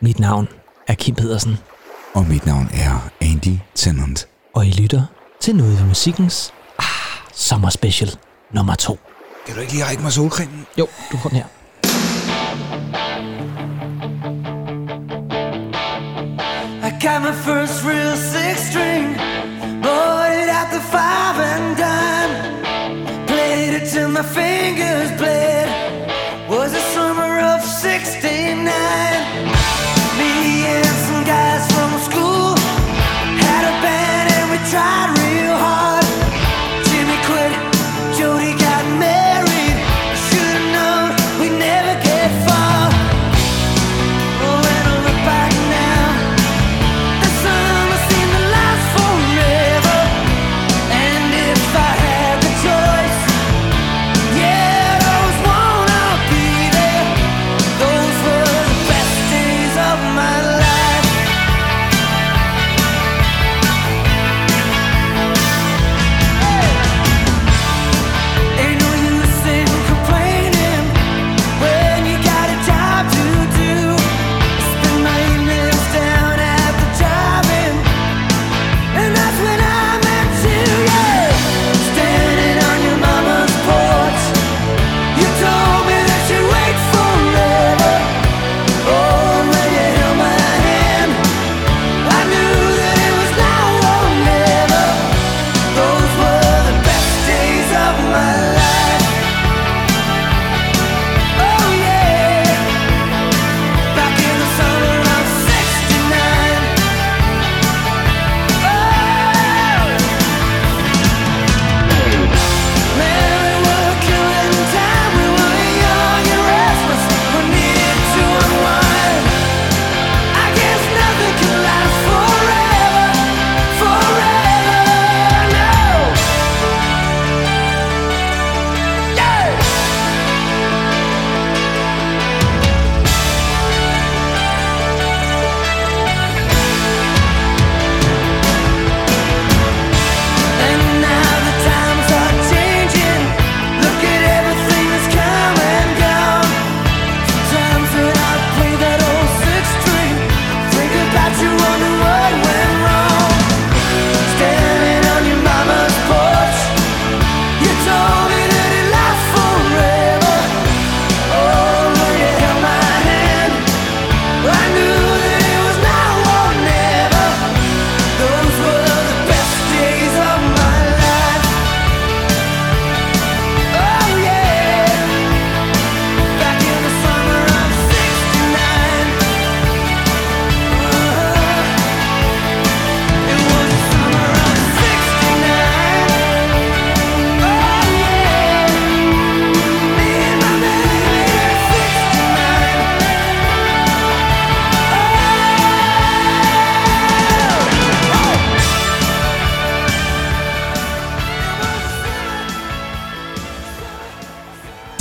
Mit navn er Kim Pedersen, Og mit navn er Andy Tennant. og I lytter til noget ved musikkens ah, sommerspecial nummer to. Kan du ikke lige række mig solcremen? Jo, du får den her. I got my first real six string, bought it at the five and dime. Played it till my fingers bled. Tried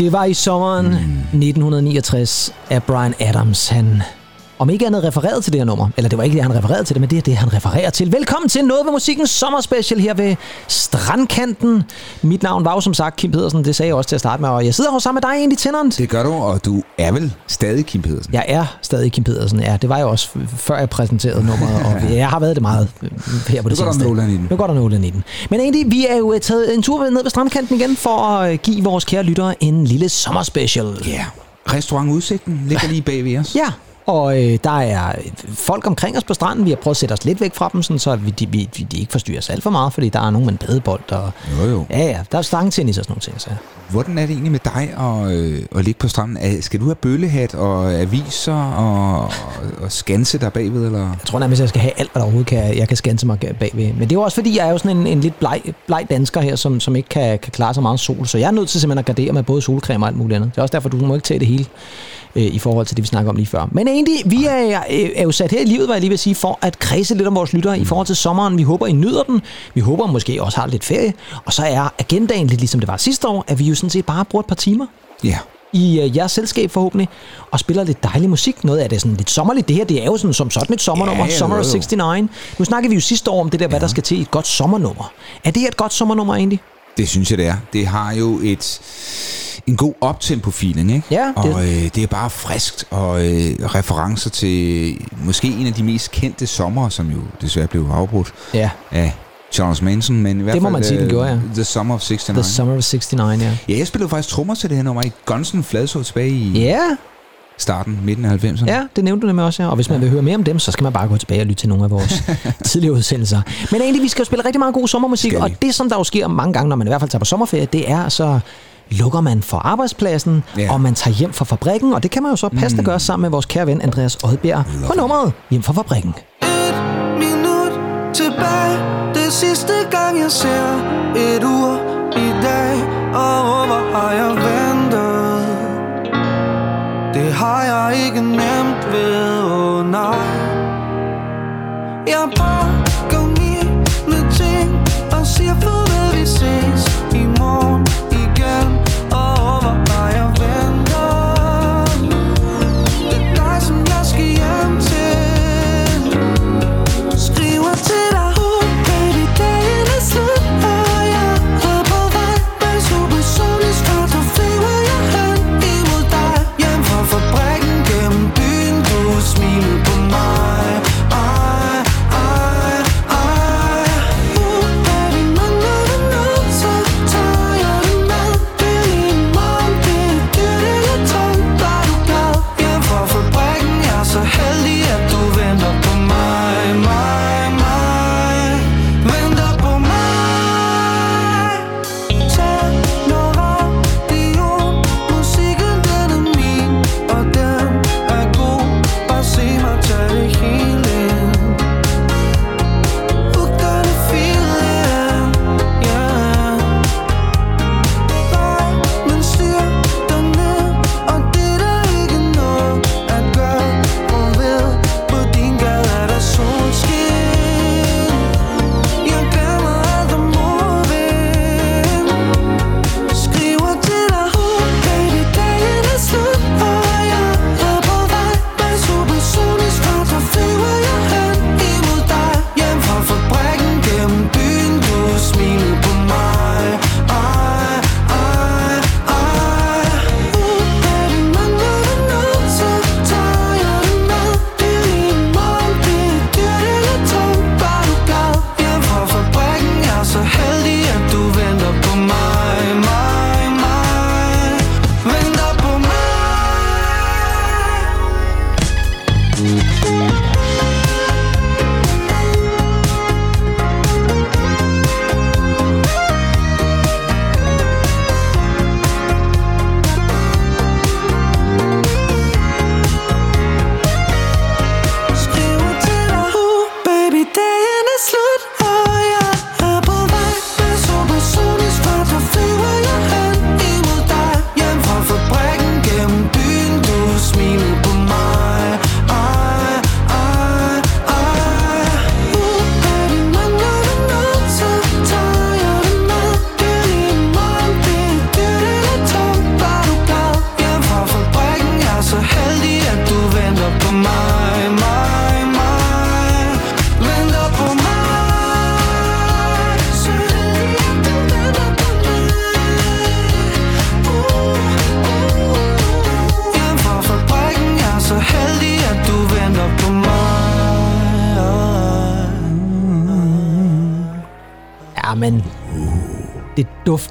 Det var i sommeren mm. 1969, at Brian Adams, han om ikke andet refereret til det her nummer, eller det var ikke det, han refererede til det, men det er det, han refererer til. Velkommen til Noget ved Musikkens sommerspecial her ved Strandkanten. Mit navn var jo som sagt Kim Pedersen, det sagde jeg også til at starte med, og jeg sidder her sammen med dig egentlig, tænderen. Det gør du, og du er vel stadig Kim Pedersen. Jeg er stadig Kim Pedersen, ja. Det var jeg også, før jeg præsenterede nummeret, og jeg har været det meget øh, her på det Nu går der seneste. nålen i den. Nu går der nålen i den. Men egentlig, vi er jo øh, taget en tur ned ved strandkanten igen, for at øh, give vores kære lyttere en lille sommerspecial. Ja. Yeah. Restaurant Udsigten ligger lige bag ved os. Ja, og øh, der er folk omkring os på stranden. Vi har prøvet at sætte os lidt væk fra dem, sådan, så vi, de, vi, de ikke forstyrrer os alt for meget, fordi der er nogen med en badebold. Og, Jo, jo. Ja, ja, der er stangetennis og sådan nogle ting. Så. Hvordan er det egentlig med dig at, øh, at ligge på stranden? Er- Skal du have bøllehat og aviser og, og skanse der bagved? Eller? Jeg tror nærmest, jeg skal have alt, hvad der overhovedet kan, jeg kan scanse mig bagved. Men det er jo også fordi, jeg er jo sådan en, en lidt bleg, bleg dansker her, som, som ikke kan, kan klare så meget sol. Så jeg er nødt til simpelthen at gardere med både solcreme og alt muligt andet. Det er også derfor, du må ikke tage det hele øh, i forhold til det, vi snakker om lige før. Men egentlig, vi er, øh, er jo sat her i livet, hvad jeg lige vil sige, for at kredse lidt om vores lyttere i forhold til sommeren. Vi håber, I nyder den. Vi håber måske også har lidt ferie. Og så er agendaen lidt ligesom det var sidste år, at vi jo sådan set bare bruger et par timer Ja. i øh, jeres selskab forhåbentlig, og spiller lidt dejlig musik. Noget af det sådan lidt sommerligt. Det her, det er jo sådan, som sådan et sommernummer. Ja, Summer of jo, jo. 69. Nu snakker vi jo sidste år om det der, hvad der skal til i et godt sommernummer. Er det her et godt sommernummer egentlig? Det synes jeg, det er. Det har jo et, en god optempo-feeling, ikke? Ja, det- Og øh, det er bare friskt, og øh, referencer til måske en af de mest kendte sommer, som jo desværre blev afbrudt Ja, af Charles Manson, men i hvert Det må fald man sige, den øh, gjorde, ja. The Summer of 69. The Summer of 69, ja. Ja, jeg spillede faktisk trommer til det her nummer i Guns N' Fladså tilbage i Ja, starten, midten af 90'erne. ja, det nævnte du nemlig også, ja. Og hvis man vil høre mere om dem, så skal man bare gå tilbage og lytte til nogle af vores tidligere udsendelser. Men egentlig, vi skal jo spille rigtig meget god sommermusik, og det, som der jo sker mange gange, når man i hvert fald tager på sommerferie, det er så lukker man for arbejdspladsen, Ja. og man tager hjem fra fabrikken, og det kan man jo så passende gøre sammen med vores kære ven Andreas Oddbjerg på nummeret Hjem fra fabrikken. Et minut tilbage. Det sidste gang jeg ser et ur i dag Og hvor har jeg ventet? Det har jeg ikke nemt ved, åh oh, nej. Jeg pakker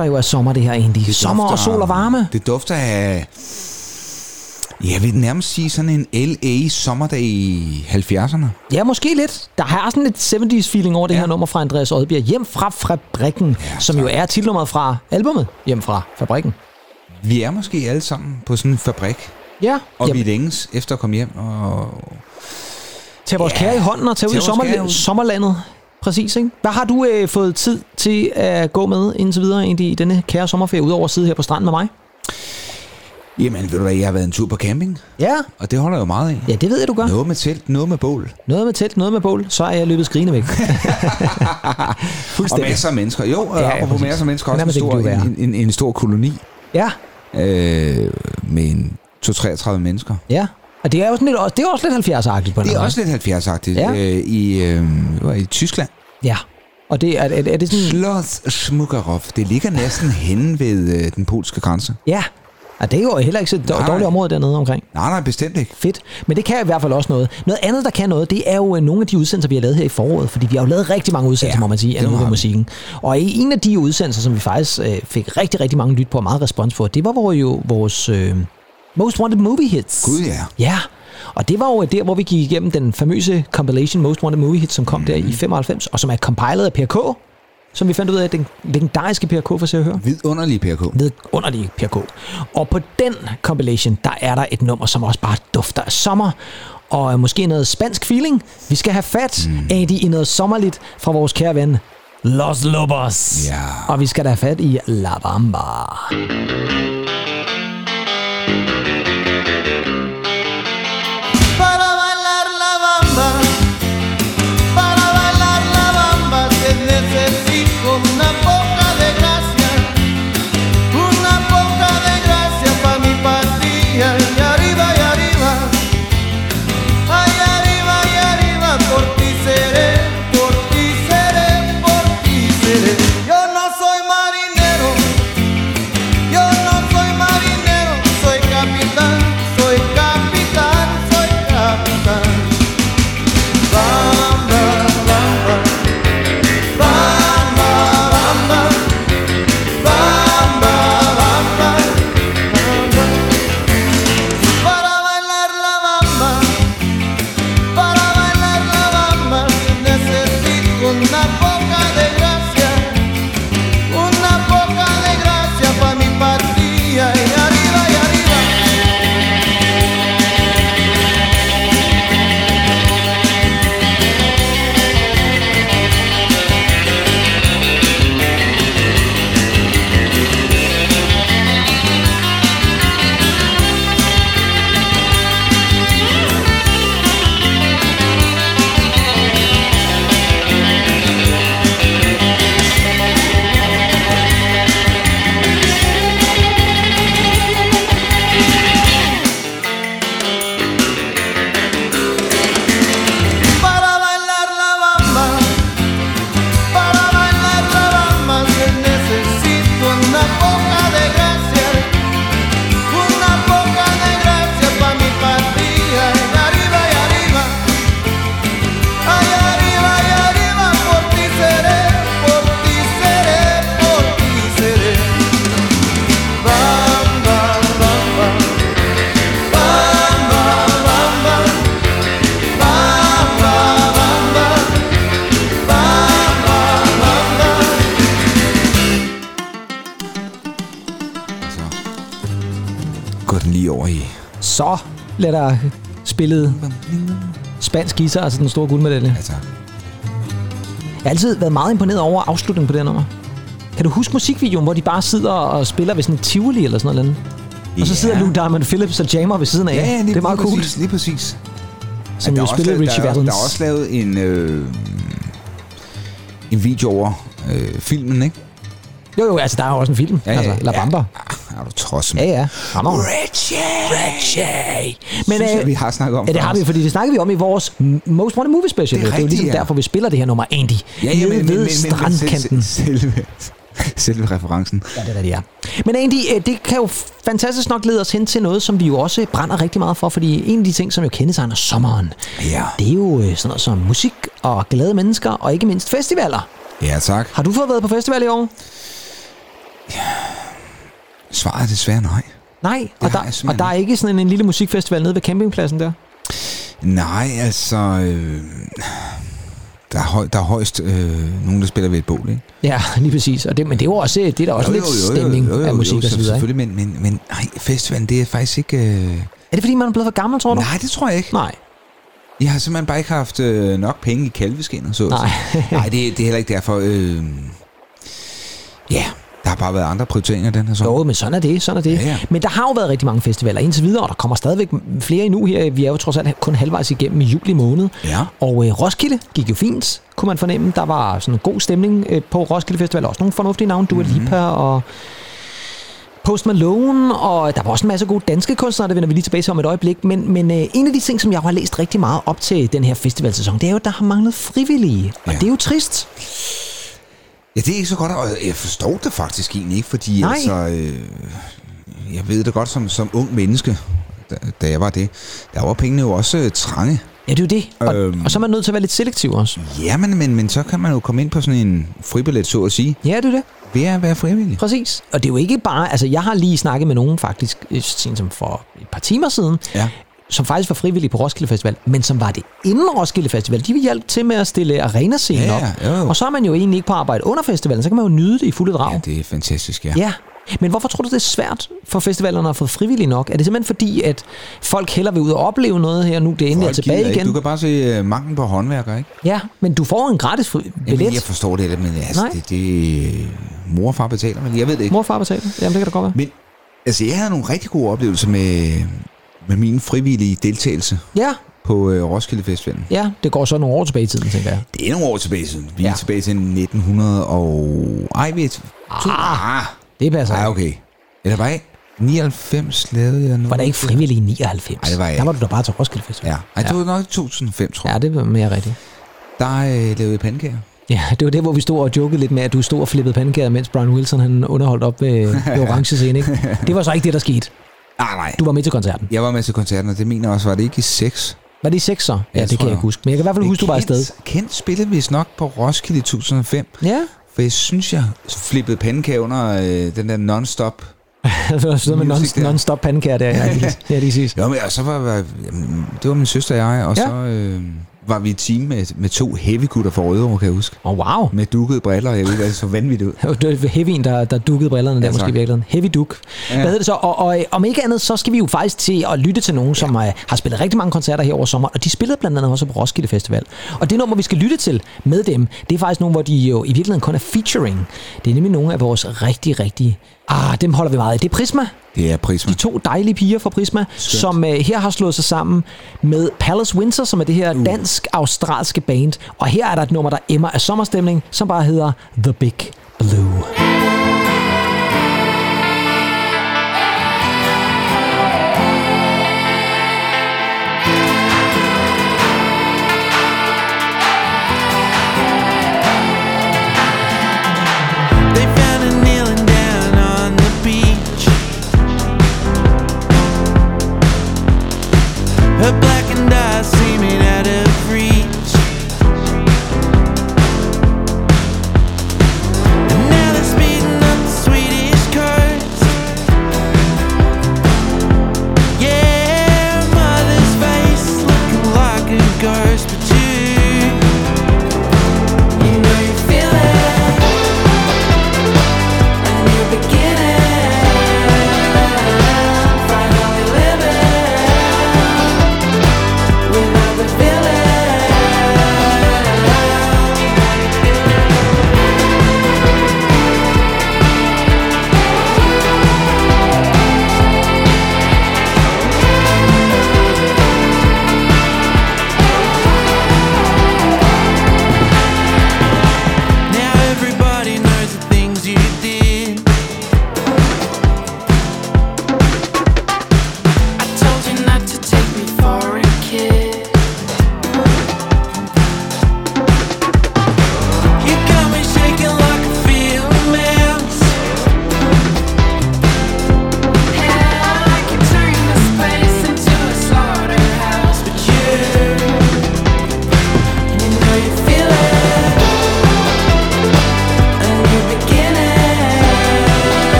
dufter jo af sommer, det her egentlig. Det sommer og dufter- sol og varme. Det dufter af... Jeg vil nærmest sige sådan en LA sommerdag i 70'erne. Ja, måske lidt. Der har sådan lidt 70's feeling over det Ja. her nummer fra Andreas Oddbjerg. Hjem fra fabrikken, Ja, som jo er titelnummeret fra albumet. Hjem fra fabrikken. Vi er måske alle sammen på sådan en fabrik, Ja, og Jamen, vi længes efter at komme hjem. Og tag vores Ja, kære i hånden og tag ud i sommer, sommerlandet. Præcis, ikke? Hvad har du øh, fået tid til at gå med indtil videre egentlig i denne kære sommerferie, udover at sidde her på stranden med mig? jamen, ved du hvad, jeg har været en tur på camping, Ja, og det holder jeg jo meget af. ja det ved jeg, du gør. Noget med telt, noget med bål. Noget med telt, noget med bål, så er jeg løbet skrigende væk. Og Fuldstændig. masser af mennesker. Jo, og Ja, apropos masser af mennesker, også en stor, værre. en, en, en stor koloni Ja, øh, med en 2-33 mennesker. ja. Og det er jo sådan lidt, det er også lidt 70'er-agtigt på en Det er eller også lidt 70-agtigt. Ja. Øh, i, øh, i Tyskland. Ja. Og det er, er, er det sådan... Schloss Schmuckerhof. Det ligger næsten henne ved øh, den polske grænse. Ja, Ja, det er jo heller ikke så Nej, nej. dårligt område dernede omkring. Nej, nej, bestemt ikke. Fedt. Men det kan i hvert fald også noget. Noget andet, der kan noget, det er jo øh, nogle af de udsendelser, vi har lavet her i foråret. Fordi vi har jo lavet rigtig mange udsendelser, Ja, må man sige, af noget musikken. Og en af de udsendelser, som vi faktisk øh, fik rigtig, rigtig mange lyt på og meget respons på, det var hvor jo vores øh, Most Wanted Movie Hits. Gud ja. Ja, og det var jo der, hvor vi gik igennem den famøse compilation Most Wanted Movie Hits, som kom mm. der i 95, og som er compiled af PRK, som vi fandt ud af, den legendariske PRK for Se og Hør Vidunderlig PRK. vidunderlig PRK. Og på den compilation, der er der et nummer, som også bare dufter af sommer, og måske noget spansk feeling. Vi skal have fat, mm. Andy, i noget sommerligt fra vores kære ven, Los Lobos. Ja. Og vi skal da have fat i La Bamba. Thank you. Spansk guitar, altså den store guldmedalje. Altså, Jeg har altid været meget imponeret over afslutningen på det her nummer. Kan du huske musikvideoen, hvor de bare sidder og spiller ved sådan en tivoli eller sådan noget? andet? Og så sidder Ja. Luke Diamond Phillips og jammer ved siden af. ja, ja, lige, det er meget cool. Præcis, lige præcis. Som der jo også spillede lavet- Richie Valens. Der er også lavet en, øh, en video over øh, filmen, ikke? Jo, jo, altså der er jo også en film. Ja, altså, La Bamba. Ja, trods Ja, ja. Hammer. Richie! Richie! Men, Synes jeg, øh, vi har snakket om Ja, det har vi, fordi det snakkede vi om i vores Most Wanted Movie Special. Det er Det er, jo ligesom ja. derfor, vi spiller det her nummer, Andy. Ja, ja, men, men, ved men, men, men strandkanten. selv- selve, selve referencen. Ja, det er, hvad det er. Men Andy, øh, det kan jo fantastisk nok lede os hen til noget, som vi jo også brænder rigtig meget for, fordi en af de ting, som jo kendetegner sommeren, Ja. det er jo øh, sådan noget som musik og glade mennesker, og ikke mindst festivaler. Ja, tak. Har du fået været på festival i år? Svaret er desværre nej. Nej, og, har jeg der, og der er ikke sådan en, en lille musikfestival nede ved campingpladsen der? Nej, altså... Øh, der, er høj, der er højst øh, nogen, der spiller ved et bål, ikke? Ja, lige præcis. Og det, men det er jo også, det er der også lidt stemning af musik og så videre. Selvfølgelig, men, men, men nej, festivalen, det er faktisk ikke... Øh, Er det fordi, man er blevet for gammel, tror du? nej, det tror jeg ikke. Nej. Jeg har simpelthen bare ikke haft øh, nok penge i kalveskinnet, så Nej. Nej, det, det er heller ikke derfor. Øh, ja, der har bare været andre prioriteringer den her sommer. Jo, men sådan er det, sådan er det. Ja, ja. Men der har jo været rigtig mange festivaler indtil videre, og der kommer stadigvæk flere endnu her. Vi er jo trods alt kun halvvejs igennem i juli måned. Ja. Og øh, Roskilde gik jo fint, kunne man fornemme. Der var sådan en god stemning øh, på Roskilde Festival. Også nogle fornuftige navne, Dua Mhm. Lipa og Post Malone, og der var også en masse gode danske kunstnere, det vender vi lige tilbage til om et øjeblik. Men, men øh, en af de ting, som jeg har læst rigtig meget op til den her festivalsæson, det er jo, at der har manglet frivillige. Og Ja. det er jo trist. Ja, det er ikke så godt, og jeg forstår det faktisk egentlig ikke, fordi Nej. altså... Øh, jeg ved det godt som, som ung menneske, da, da jeg var det, der var pengene jo også øh, trange. Ja, det er jo det. Og, Øhm. og så er man nødt til at være lidt selektiv også. Ja, men, men, men så kan man jo komme ind på sådan en fribillet, så at sige, Ja, det er det. ved at være frivillig. Præcis. Og det er jo ikke bare... Altså, jeg har lige snakket med nogen faktisk, øh, sent som for et par timer siden, Ja. Som faktisk var frivillige på Roskilde Festival, men som var det inden Roskilde Festival. De vil hjælpe til med at stille arenascenen Ja, op. jo. Og så er man jo egentlig ikke på arbejde under festivalen, så kan man jo nyde det i fulde drag. ja, det er fantastisk, ja. Ja, men hvorfor tror du, det er svært for festivalerne at få frivillige nok? Er det simpelthen fordi, at folk hellere vil ud og opleve noget her nu, det endelig er tilbage gider ikke. igen? Du kan bare se uh, manglen på håndværkere, ikke? Ja, men du får en gratis fri- billet. Jamen, jeg forstår det, men altså, Nej. det, det mor og far betaler, men jeg ved det ikke. Mor og far betaler. Jamen, det kan da godt være. Men altså, jeg havde nogle rigtig gode oplevelser med, med min frivillige deltagelse Ja, på uh, Roskilde Festivalen. ja, det går så nogle år tilbage i tiden, tænker jeg. Det er nogle år tilbage siden. Vi er Ja. tilbage til 1900 og... Ej, vi er... t- Ah, Det passer ah, ikke. okay. Eller var jeg 99 lavede jeg noget? Var der ikke frivillig i 99? Ej, det var jeg Der var du da bare til Roskilde Festival. Ja, Ej, det var nok i 2005, tror Ja, jeg. det var mere rigtigt. Der øh, lavede jeg pandekager. Ja, det var det, hvor vi stod og jokede lidt med, at du stod og flippede pandekager, mens Brian Wilson han underholdt op ved, ved orange scene, ikke? Det var så ikke det, der skete. Nej, nej. Du var med til koncerten. Jeg var med til koncerten, og det mener også, var det ikke i 6? Var det i 6 så? Ja, Ja, det kan jeg jeg. ikke huske. Men jeg kan i hvert fald huske, du var afsted. Kent spillede vist nok på Roskilde i 2005, Ja, for jeg synes, jeg flippede pandekager under øh, den der non-stop. det var sådan med non- non-stop pandekager der. Ja, lige, ja, lige sidst. Jo, men og så var, var jamen, det var min søster og jeg, og Ja. så øh, var vi et team med, med to heavy gutter fra Rødovre, kan jeg huske. Åh, oh, wow. Med dukkede briller, jeg ved det så vanvittigt ud. Det var Heavyen, der, der dukkede brillerne der, Ja, måske i virkeligheden. Heavy duk. Ja. Hvad hedder det så? Og, og, øh, om ikke andet, så skal vi jo faktisk til at lytte til nogen, som uh, har spillet rigtig mange koncerter her over sommer, og de spillede blandt andet også på Roskilde Festival. Og det nummer, vi skal lytte til med dem, det er faktisk nogle, hvor de jo i virkeligheden kun er featuring. Det er nemlig nogle af vores rigtig, rigtig... Ah, dem holder vi meget af. Det er Prisma, Det er Prisma. de to dejlige piger fra Prisma, Skønt. som uh, her har slået sig sammen med Palace Windsor, som er det her dansk-australske band. Og her er der et nummer, der emmer af sommerstemning, som bare hedder The Big Blue.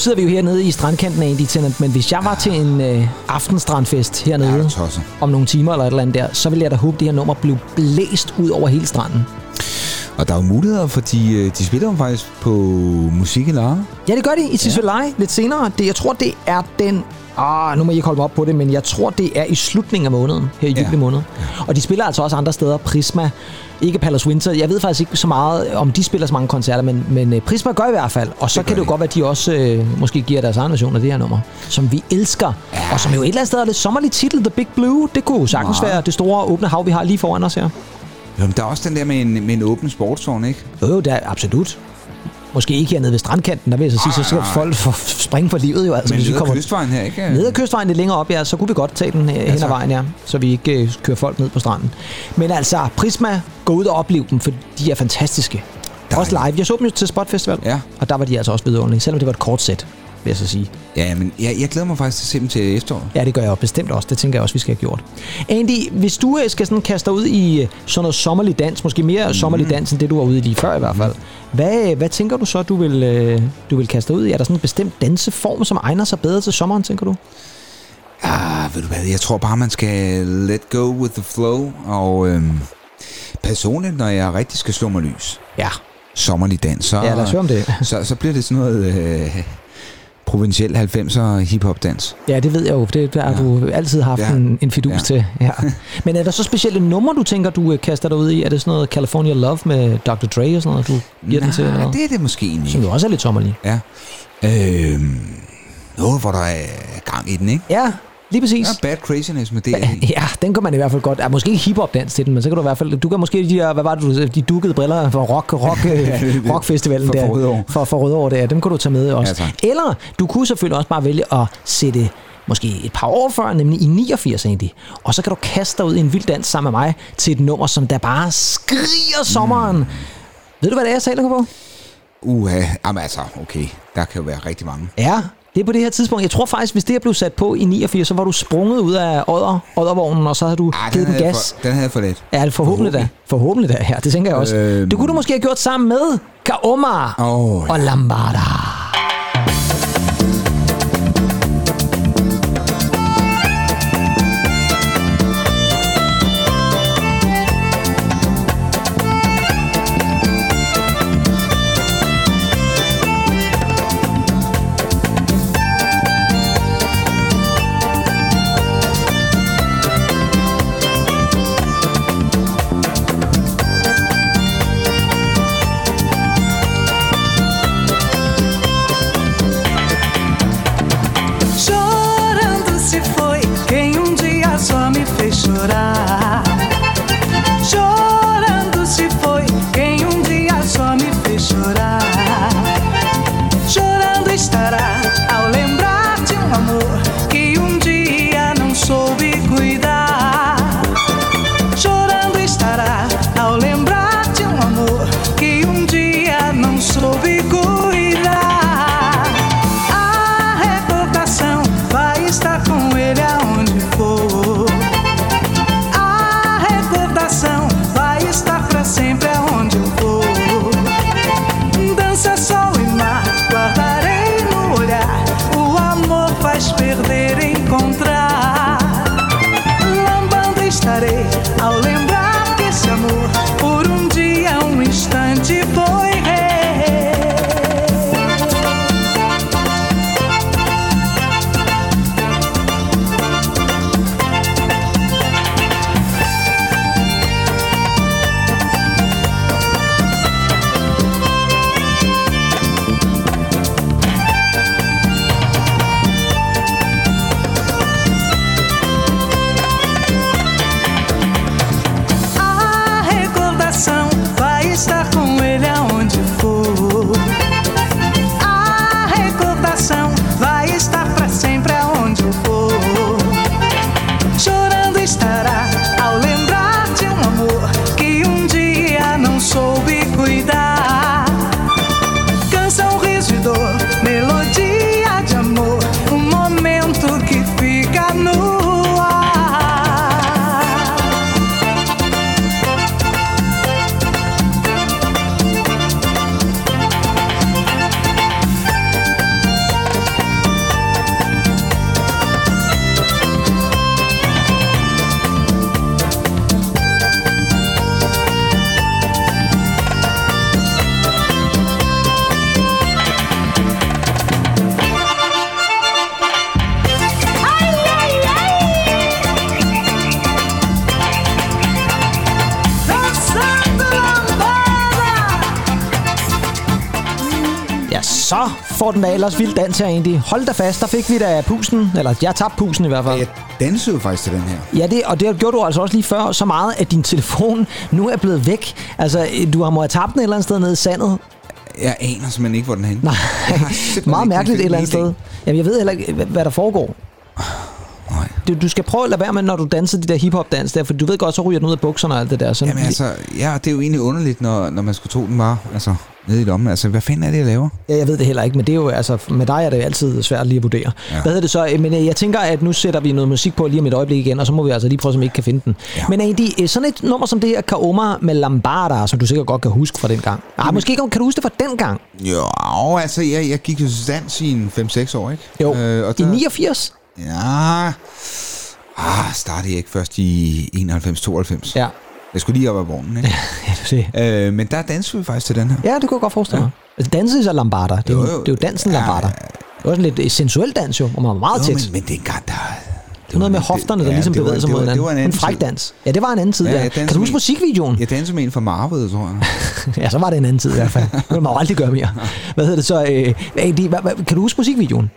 Sidder vi jo hernede i strandkanten af Andy Tennant, men hvis jeg var til en øh, aftenstrandfest Ja, hernede er tosset. om nogle timer eller et eller andet der, så ville jeg da håbe, det her nummer blev blæst ud over hele stranden. Og der er jo muligheder, for de, øh, de spiller jo faktisk på musik i. Ja, det gør de i Tisvilej lidt senere. Det, jeg tror, det er den... Ah, nu må jeg ikke holde mig op på det, men jeg tror, det er i slutningen af måneden, her i Ja. juli måned. Og de spiller altså også andre steder. Prisma, ikke Palace Winter. Jeg ved faktisk ikke så meget, om de spiller så mange koncerter, men, men øh, Prisma gør i hvert fald. Og så Det kan det jo godt være, at de også øh, måske giver deres egen version af det her nummer, som vi elsker. Ja. Og som jo et eller andet sted er lidt sommerlig titel, The Big Blue. Det kunne sagtens Meget. være det store åbne hav, vi har lige foran os her. Jo, men der er også den der med en, med en åben sportsvogn, ikke? Jo, jo, det er absolut. Måske ikke hernede ved strandkanten, der vil jeg så sige, så skal Nej, nej. folk for, springe for livet jo. Altså, Men hvis vi nede kommer kystvejen her, ikke? ned ad kystvejen lidt længere op, ja, så kunne vi godt tage den øh, hen ad vejen, ja, så vi ikke øh, kører folk ned på stranden. Men altså, Prisma, gå ud og opleve dem, for de er fantastiske. Også live. Jeg så dem jo til Spot Festival, Ja. og der var de altså også vidunderlige, selvom det var et kort sæt, vil jeg så sige. Ja, men jeg, jeg glæder mig faktisk til at se dem til efteråret. Ja, det gør jeg bestemt også. Det tænker jeg også, vi skal have gjort. Andy, hvis du øh, skal sådan kaste dig ud i øh, sådan noget sommerlig dans, måske mere mm. sommerlig dans, end det du var ude i lige før i hvert fald. Hvad, hvad tænker du så, du vil, øh, du vil kaste dig ud i? Er der sådan en bestemt danseform, som egner sig bedre til sommeren, tænker du? Ah, ved du hvad, jeg tror bare, man skal let go with the flow, og øhm, personligt, når jeg rigtig skal slå mig lys, Ja, sommerlig dans, så, ja lad os høre om det. så, så bliver det sådan noget øh, provinciel 90'er hip-hop dans. Ja, det ved jeg jo. Det der har Ja. du altid haft Ja. en, en fidus Ja. til. Ja. Men er der så specielle numre, du tænker, du øh, kaster dig ud i? Er det sådan noget California Love med Dr. Dre og sådan noget, du giver den til? Nej, det er det måske egentlig Som ikke. jo også er lidt sommerlig. Ja. Øhm, noget, hvor der er gang i den, ikke? Ja, lige præcis. Ja, bad craziness med det. Ja, den kan man i hvert fald godt. Ja, måske ikke hiphop dans til den, men så kan du i hvert fald... Du kan måske de der, hvad var det, du, de dukkede briller for rock, rock, øh, rockfestivalen For der. Rødovre. For, for Rødovre der. Dem kan du tage med også. Ja, tak. Eller du kunne selvfølgelig også bare vælge at sætte måske et par år før, nemlig i 89 egentlig. Og så kan du kaste dig ud i en vild dans sammen med mig til et nummer, som der bare skriger sommeren. Mm. Ved du, hvad det er, jeg taler på? Uha, jamen altså, okay. Der kan jo være rigtig mange. Ja, det er på det her tidspunkt. Jeg tror faktisk, hvis det her blev sat på i 89, så var du sprunget ud af odder, oddervognen, og så havde du Ah, givet den jeg gas. For, den havde for let. Ja, det forhåbentlig da. Forhåbentlig da, ja. Det tænker jeg også. Øhm. Det kunne du måske have gjort sammen med Kaoma Åh, ja. og Lambada. Får den da ellers vild dans her egentlig. Hold da fast, der fik vi da pusen, eller jeg tabte pusen i hvert fald. Jeg dansede faktisk til den her. Ja, det, og det gjorde du altså også lige før, så meget, at din telefon nu er blevet væk. Altså, du har må have tabt den et eller andet sted nede i sandet. Jeg aner simpelthen ikke, hvor den er henne. Nej, meget mærkeligt et eller andet sted. Jamen, jeg ved heller ikke, hvad, der foregår. Nej. Du, du skal prøve at lade være med, når du danser de der hiphop-dans der, for du ved godt, så ryger den ud af bukserne og alt det der. Så Jamen altså, ja, det er jo egentlig underligt, når, når man skulle tro den var altså, nede i lommen. Altså, hvad fanden er det, jeg laver? Ja, jeg ved det heller ikke, men det er jo, altså, med dig er det altid svært lige at vurdere. Ja. Hvad hedder det så? Men øh, jeg tænker, at nu sætter vi noget musik på lige om et øjeblik igen, og så må vi altså lige prøve, om vi ikke kan finde den. Ja. Men Andy, øh, sådan et nummer som det her, Kaoma med Lambada, som du sikkert godt kan huske fra den gang. Ah, måske kan du huske det fra den gang. Jo, altså, jeg, jeg gik jo til dans i en 5-6 år, ikke? Jo, Øh, og i der, 89. Ja... Ah, startede jeg ikke først i 91-92. Ja, Jeg skulle lige op ad vognen, ikke? ja du ser. øh, men der dansede vi faktisk til den her. Ja, det kunne jeg godt forestille mig. Altså, danses er Lambada. Det er jo, Jo, jo. det er jo dansen Ja, Lambada. Det var sådan lidt øh, sensuel dans jo, hvor man var meget Jo, tæt. men, men dengang, der... Det var noget med hofterne, der ligesom det var- bevægede sig det mod hinanden. Det var en en anden fræk tid. dans. Ja, det var en anden tid, Ja, ja. ja. Kan du huske musikvideoen? Jeg dansede med en fra Marved, tror jeg. Ja, så var det en anden tid i hvert fald. Det vil man jo aldrig gøre mere. Hvad hedder det så? Øh, kan du huske musikvideoen?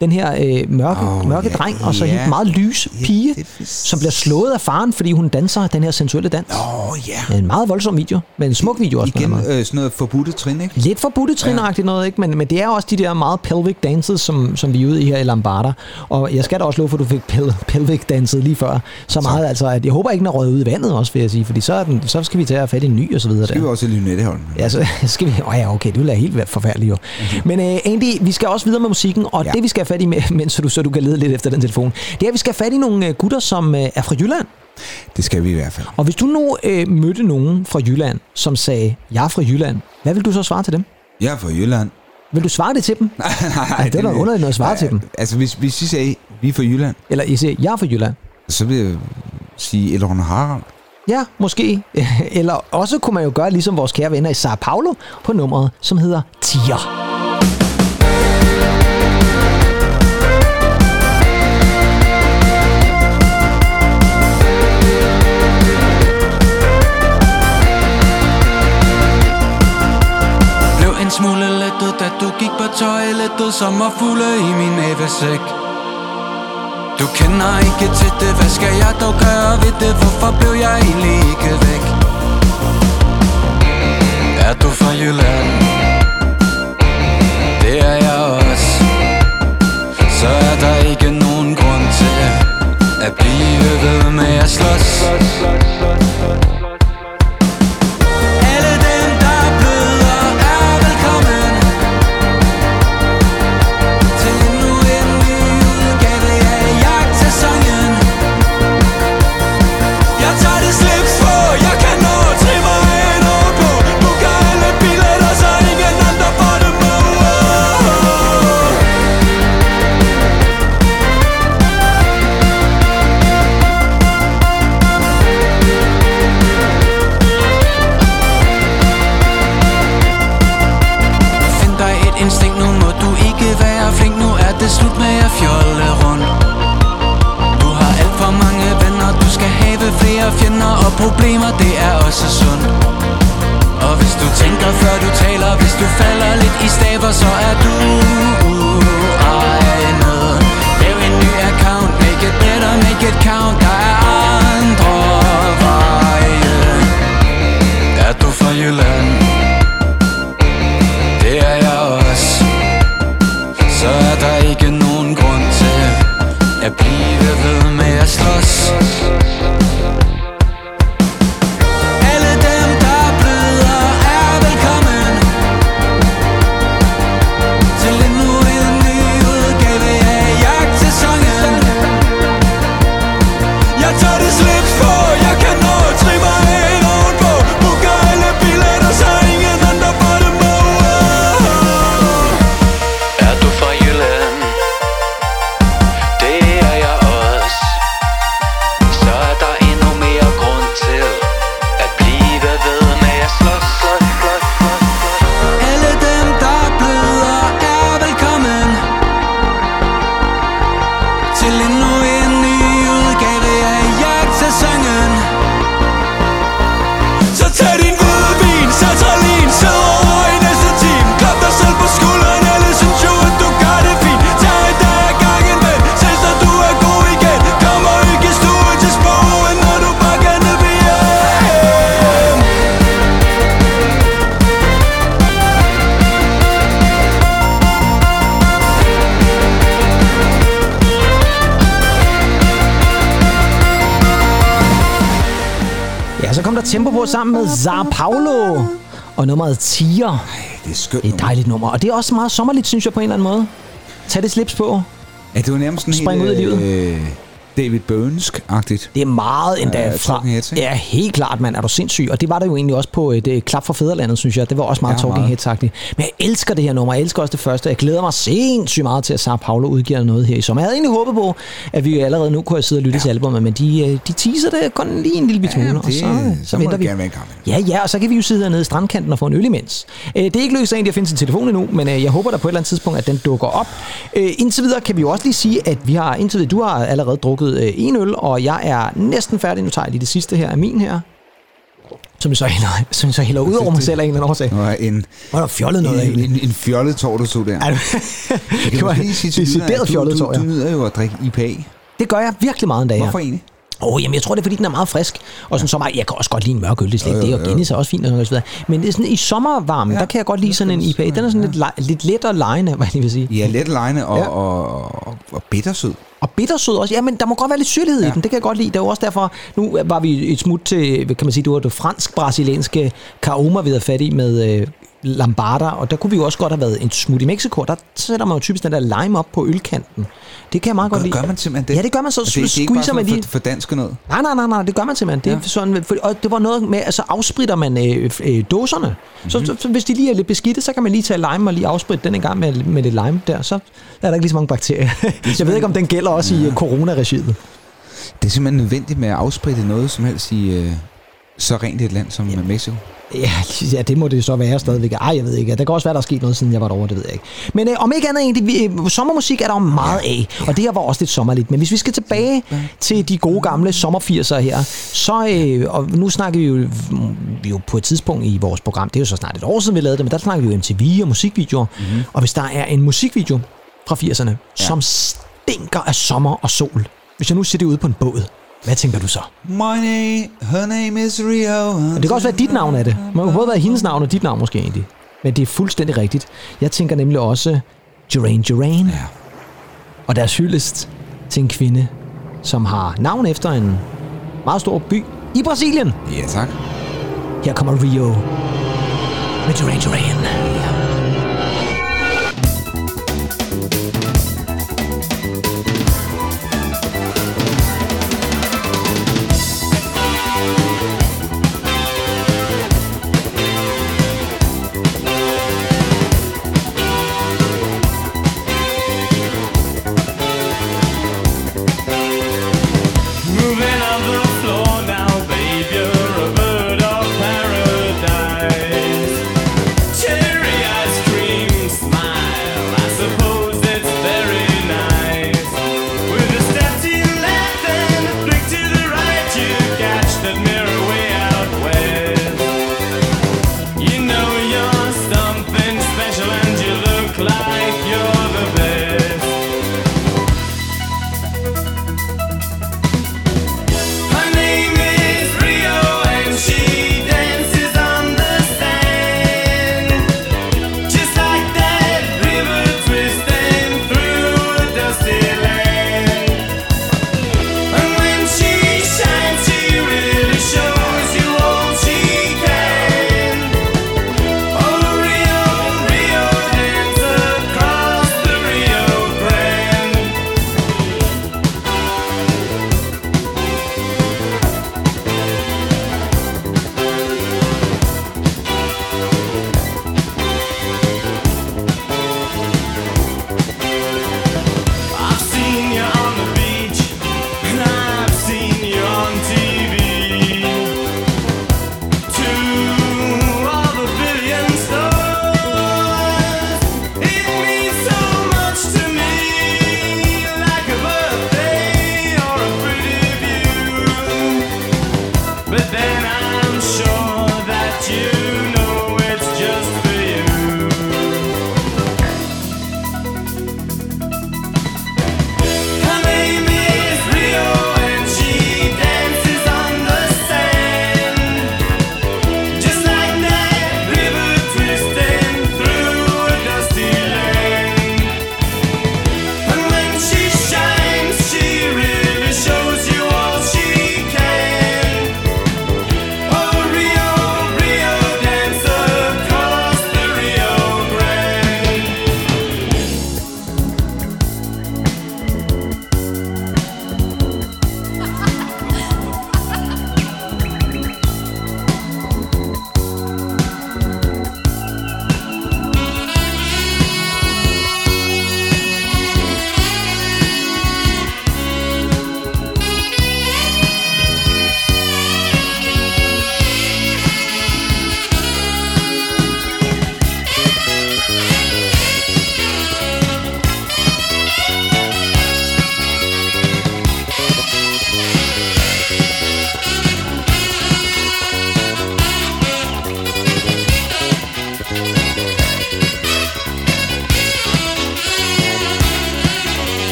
Den her øh, mørke, oh, mørke ja, dreng, og så ja. helt meget lys Ja, pige, er- som bliver slået af faren, fordi hun danser den her sensuelle dans. Åh, oh, ja. En meget voldsom video, men en smuk video også. Igen øh, sådan noget forbudte trin, ikke? Lidt forbudte trinagtigt noget, ikke? Men, men det er også de der meget pelvic dances, som, som vi er ude i her i Lambada. Og jeg skal da også love for, at du fik pel, pelvic danset lige før. Så meget altså, at jeg håber ikke, den er røget ud i vandet også, vil jeg sige. Fordi så, er den, så skal vi tage at fat i en ny og så videre. Skal der. vi også til Lynetteholm. Ja, så skal vi... Åh ja, okay, det ville være helt forfærdeligt jo. Men uh, Andy, vi skal også videre med musikken, og ja. Ja. det vi skal fat i, mens du, så du kan lede lidt efter den telefon, det er, at vi skal have fat i nogle uh, gutter, som uh, er fra Jylland. Det skal vi i hvert fald. Og hvis du nu uh, mødte nogen fra Jylland, som sagde, jeg er fra Jylland, hvad vil du så svare til dem? Jeg er fra Jylland. Vil du svare det til dem? nej, Ej, det er da underligt noget at svare til dem. Altså, hvis, hvis I sagde, vi er fra Jylland, Eller I siger, jeg er fra Jylland. så vil jeg sige Elrond Harald. Ja, måske. Eller også kunne man jo gøre ligesom vores kære venner i Sao Paulo på nummeret, som hedder Tier. Du gik på toilettet Sommerfugle i min havesæk Du kender ikke til det, hvad skal jeg dog gøre ved det? Hvorfor blev jeg egentlig ikke væk? Er du fra Jylland? Det er jeg også Så er der ikke nogen grund til At blive ved med at slås og nummeret Tiger. Det er skønt. Det er et dejligt nummer, og det er også meget sommerligt, synes jeg på en eller anden måde. Tag det slips på. Ja, det var nærmest sådan Spring helt, ud i livet. Øh, David Byrnesk-agtigt. Det er meget endda Ja, fra... Heads? Ja, helt klart, mand. Er du sindssyg? Og det var der jo egentlig også på et øh, klap for fædrelandet, synes jeg. Det var også meget Ja, Talking. Heads-agtigt. Men jeg elsker det her nummer. Jeg elsker også det første. Jeg glæder mig sindssygt meget til, at Sara Paulo udgiver noget her i sommer. Jeg havde egentlig håbet på, at vi allerede nu kunne have siddet og lyttet ja. til albumet, men de, øh, de teaser det kun lige en lille bit smule, Ja, og det, så, øh, så, så må venter det vi. gerne være en. Ja, ja, og så kan vi jo sidde hernede i strandkanten og få en øl imens. Øh, det er ikke lykkedes egentlig at finde sin telefon endnu, men øh, jeg håber da på et eller andet tidspunkt, at den dukker op. Øh, indtil videre kan vi jo også lige sige, at vi har indtil videre, du har allerede drukket øh, en øl, og jeg er næsten færdig. Nu tager jeg lige det sidste her af min her. Som jeg så hælder, som jeg så hælder ud over mig selv af en eller anden årsag. Nå, en, Hvor er der fjollet noget en, en, en fjollet tår, du så der. Ej, det Jeg var måske lige sige til decideret fjollet, du, du, jeg. du nyder jo at drikke IPA. Det gør jeg virkelig meget en dag. Hvorfor egentlig? Åh, oh, jamen jeg tror, det er, fordi den er meget frisk. Og sådan sommer, jeg kan også godt lide en mørk øl, det er slet ikke det, og. Guinness er også fint og sådan noget. Men det er sådan, i sommervarmen, ja, der kan jeg godt lide sådan en IPA. Den er sådan lidt, le- lidt let og lejende, hvad jeg vil sige. Ja, let lejende og, Ja. ja. og, og, og bittersød. Og bittersød også. Ja, men der må godt være lidt syrlighed ja. i den. Det kan jeg godt lide. Det er jo også derfor, nu var vi et smut til, kan man sige, det var det fransk-brasilianske Caroma, vi havde fat i med øh, Lambarda, og der kunne vi jo også godt have været en smut i Mexico. Der sætter man jo typisk den der lime op på ølkanten. Det kan jeg meget godt Gør, lide. gør man simpelthen det? Ja, det gør man så. Altså, det, det er ikke bare man lige. for, for dansk noget. Nej, nej, nej, nej, det gør man simpelthen. Det, Ja. sådan, for, og det var noget med, altså afspritter man øh, øh, dåserne. Mm-hmm. Så, så, hvis de lige er lidt beskidte, så kan man lige tage lime og lige afspritte den en gang med, med lidt lime der. Så er der ikke lige så mange bakterier. Jeg ved ikke, om den gælder også i øh, coronaregimet. Det er simpelthen nødvendigt med at afspritte noget som helst i øh, så rent et land som ja. Mexico. Ja, ja, det må det så være stadigvæk. Ej, jeg ved ikke. Det kan også være, der er sket noget, siden jeg var derovre, det ved jeg ikke. Men øh, om ikke andet egentlig, vi, øh, sommermusik er der jo meget af, og det her var også lidt sommerligt. Men hvis vi skal tilbage til de gode gamle sommer 80'ere her, så, øh, og nu snakker vi jo, vi jo på et tidspunkt i vores program, det er jo så snart et år siden, vi lavede det, men der snakker vi jo MTV og musikvideoer. Mm-hmm. Og hvis der er en musikvideo fra 80'erne, ja. som stinker af sommer og sol, hvis jeg nu ser det ude på en båd, hvad tænker du så? My name, her name is Rio. Og det kan også være dit navn af det. Man kan både være hendes navn og dit navn måske egentlig. Men det er fuldstændig rigtigt. Jeg tænker nemlig også Duran Duran. Ja. Og deres hyldest til en kvinde, som har navn efter en meget stor by i Brasilien. Ja, tak. Her kommer Rio med Duran Duran.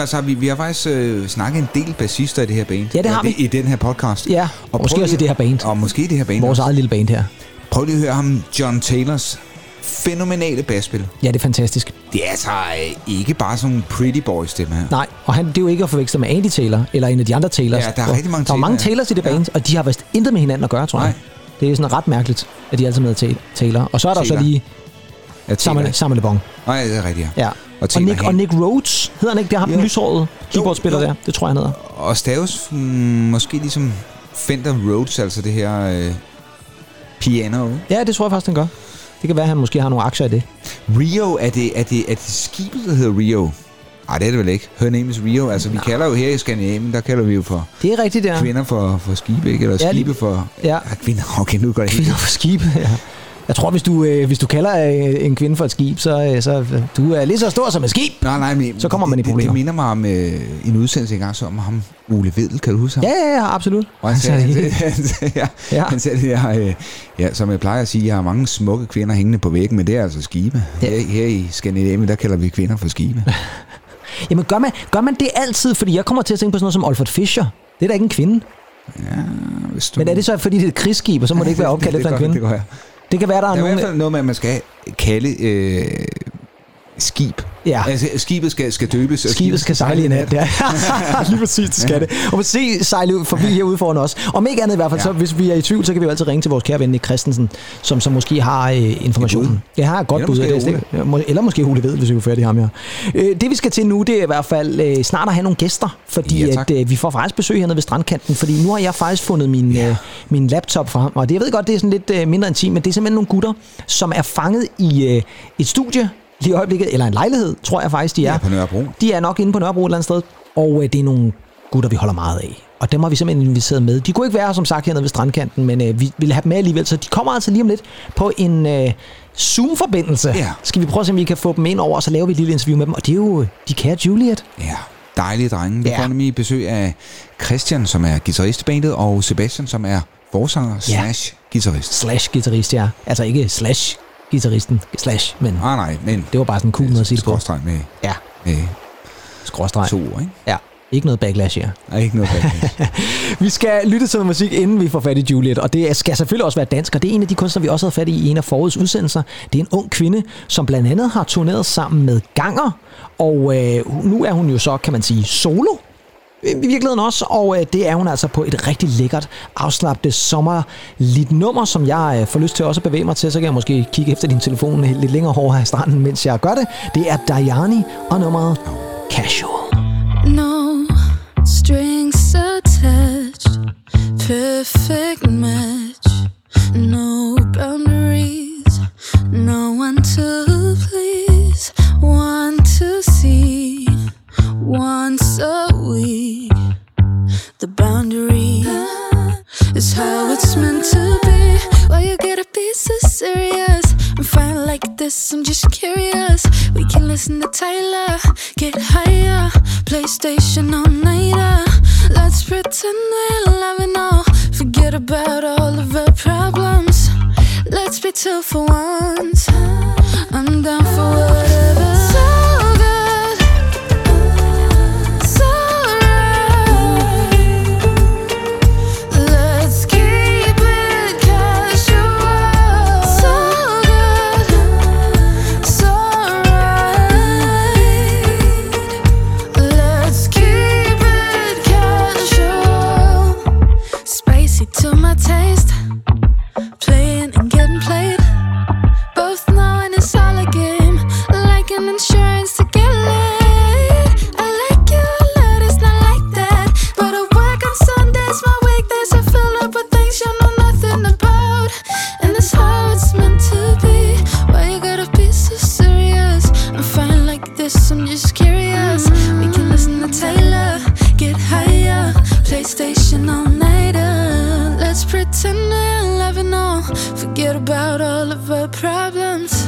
Gange så har vi, vi har faktisk øh, snakket en del bassister i det her band. Ja, det har Øh, vi. I den her podcast. Ja, og måske prøv også i lige- det her band. Og måske i det her band. Vores også. eget lille band her. Prøv lige at høre ham, John Taylors fænomenale basspil. Ja, det er fantastisk. Det er altså øh, ikke bare sådan en pretty boy stemme her. Nej, og han, det er jo ikke at forveksle med Andy Taylor, eller en af de andre Taylors. Ja, der er Og rigtig mange Der er mange Taylor, ja. Taylors i det band, og de har vist intet med hinanden at gøre, tror jeg. Nej. Det er sådan ret mærkeligt, at de altid med Ta- Taylor. Og så er der jo så Taylor. lige Jeg Samuel, Samuel Bon. Nej, det er rigtigt, ja. Ja. Og Og, Nick, og. Nick Rhodes, hedder han ikke? Det ham, den lyshårede keyboardspiller der. Det tror jeg, han hedder. Og staves mm, måske ligesom Fender Rhodes, altså det her øh, piano. Ja, det tror jeg faktisk, han gør. Det kan være, at han måske har nogle aktier i det. Rio, er det, er det, er det skibet, der hedder Rio? Nej, det er det vel ikke. Her name is Rio. Altså, vi kalder jo her i Skandinavien, der kalder vi jo for Det er rigtigt, ja. kvinder for, for skibe, ikke? Eller Ja, skibe for... Ja. Ja, kvinder. Okay, nu går det helt... Kvinder på skib, ja. Jeg tror, hvis du, øh, hvis du kalder øh, en kvinde for et skib, så, øh, så øh, du er lige så stor som et skib. Nej, nej, men Så kommer man i det, det, problemer. det minder mig om øh, en udsendelse engang, så om ham, Ole Vedel, kan du huske ham? Ja, ja, ja, absolut. Og han sagde, han, sagde, sagde- han, sagde, ja, Ja. ja. han sagde det der, øh, ja, som jeg plejer at sige, jeg har mange smukke kvinder hængende på væggen, men det er altså skibe. Ja. Her, her i Skandinavien, der kalder vi kvinder for skibe. Jamen, gør man, gør man det altid? Fordi jeg kommer til at tænke på sådan noget som Olfert Fischer. Det er da ikke en kvinde. Hvis du... Men er det så, fordi det er et krigsskib, og så må det ikke være opkaldt det, efter en det, kvinde? Det, går, det, Det kan være, der der er er i nogen... hvert fald noget med, at man skal kalde øh, skib. Ja. Altså, skibet skal, skal døbes. og Skibet skal sejle i nat. Ja. Lige præcis, det skal det. Og se sejle forbi herude foran os. Om ikke andet i hvert fald, ja. Ja. så hvis vi er i tvivl, så kan vi jo altid ringe til vores kære ven Nick Christensen, som, som måske har øh, informationen. Ja, har et godt Eller bud. det, må- eller måske Ole ved, hvis vi kunne færdig ham her. Øh, det vi skal til nu, det er i hvert fald øh, snart at have nogle gæster, fordi Ja, at, øh, vi får faktisk besøg hernede ved strandkanten, fordi nu har jeg faktisk fundet min, øh, min laptop frem, og det, jeg ved godt, det er sådan lidt øh, mindre intim, men det er simpelthen nogle gutter, som er fanget i øh, et studie lige i øjeblikket, eller en lejlighed, tror jeg faktisk, de er. Ja, på Nørrebro. De er nok inde på Nørrebro et eller andet sted, og øh, det er nogle gutter, vi holder meget af. Og dem har vi simpelthen inviteret med. De kunne ikke være som sagt, hernede ved strandkanten, men øh, vi ville have dem med alligevel, så de kommer altså lige om lidt på en øh, Zoom-forbindelse. Ja. Skal vi prøve at se, om vi kan få dem ind over, og så laver vi et lille interview med dem. Og det er jo øh, de kære Juliet. Ja, dejlige drenge. Vi Ja. får nemlig besøg af Christian, som er guitarist i bandet, og Sebastian, som er forsanger Ja. slash guitarist. Slash guitarist, ja. Altså ikke slash guitaristen, slash, men Ah, nej, men det var bare sådan en cool måde at sige det på. skråstreg med, Ja, med skråstreg. to ikke? Ja, ikke noget backlash her. Er ikke noget bag. Vi skal lytte til noget musik, inden vi får fat i Juliet, og det skal selvfølgelig også være dansk, og det er en af de kunstnere, vi også havde fat i i en af forårets udsendelser. Det er en ung kvinde, som blandt andet har turneret sammen med Ganger, og øh, nu er hun jo så, kan man sige, solo i virkeligheden også, og øh, det er hun altså på et rigtig lækkert, afslappet sommerligt nummer, som jeg øh, får lyst til også at bevæge mig til, så kan jeg måske kigge efter din telefon lidt længere her i stranden, mens jeg gør det. Det er Diani og nummeret Casual. No strings attached, perfect match. No boundaries, no one to please, one to see once a week. The boundary is how it's meant to be. Why you gotta be so serious? I'm fine like this, I'm just curious. We can listen to Taylor, get higher, PlayStation all nighter. Let's pretend we're loving all. Forget about all of our problems. Let's be two for once. I'm down for whatever. Our problems.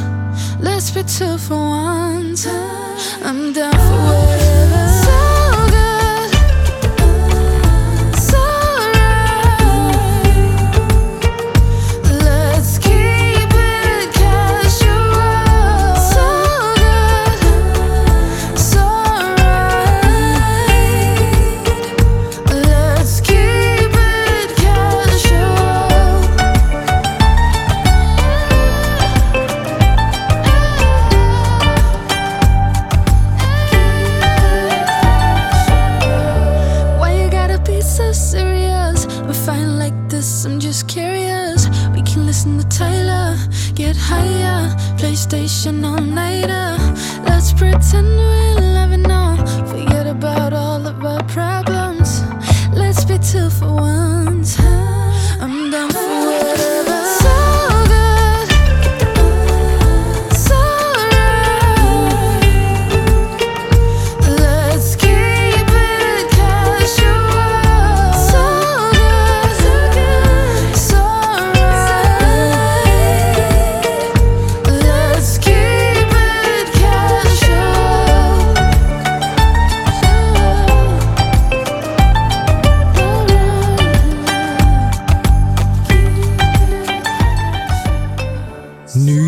Let's be two for once. I'm down for whatever. PlayStation all nighter. Let's pretend we're loving on, forget about all of our problems.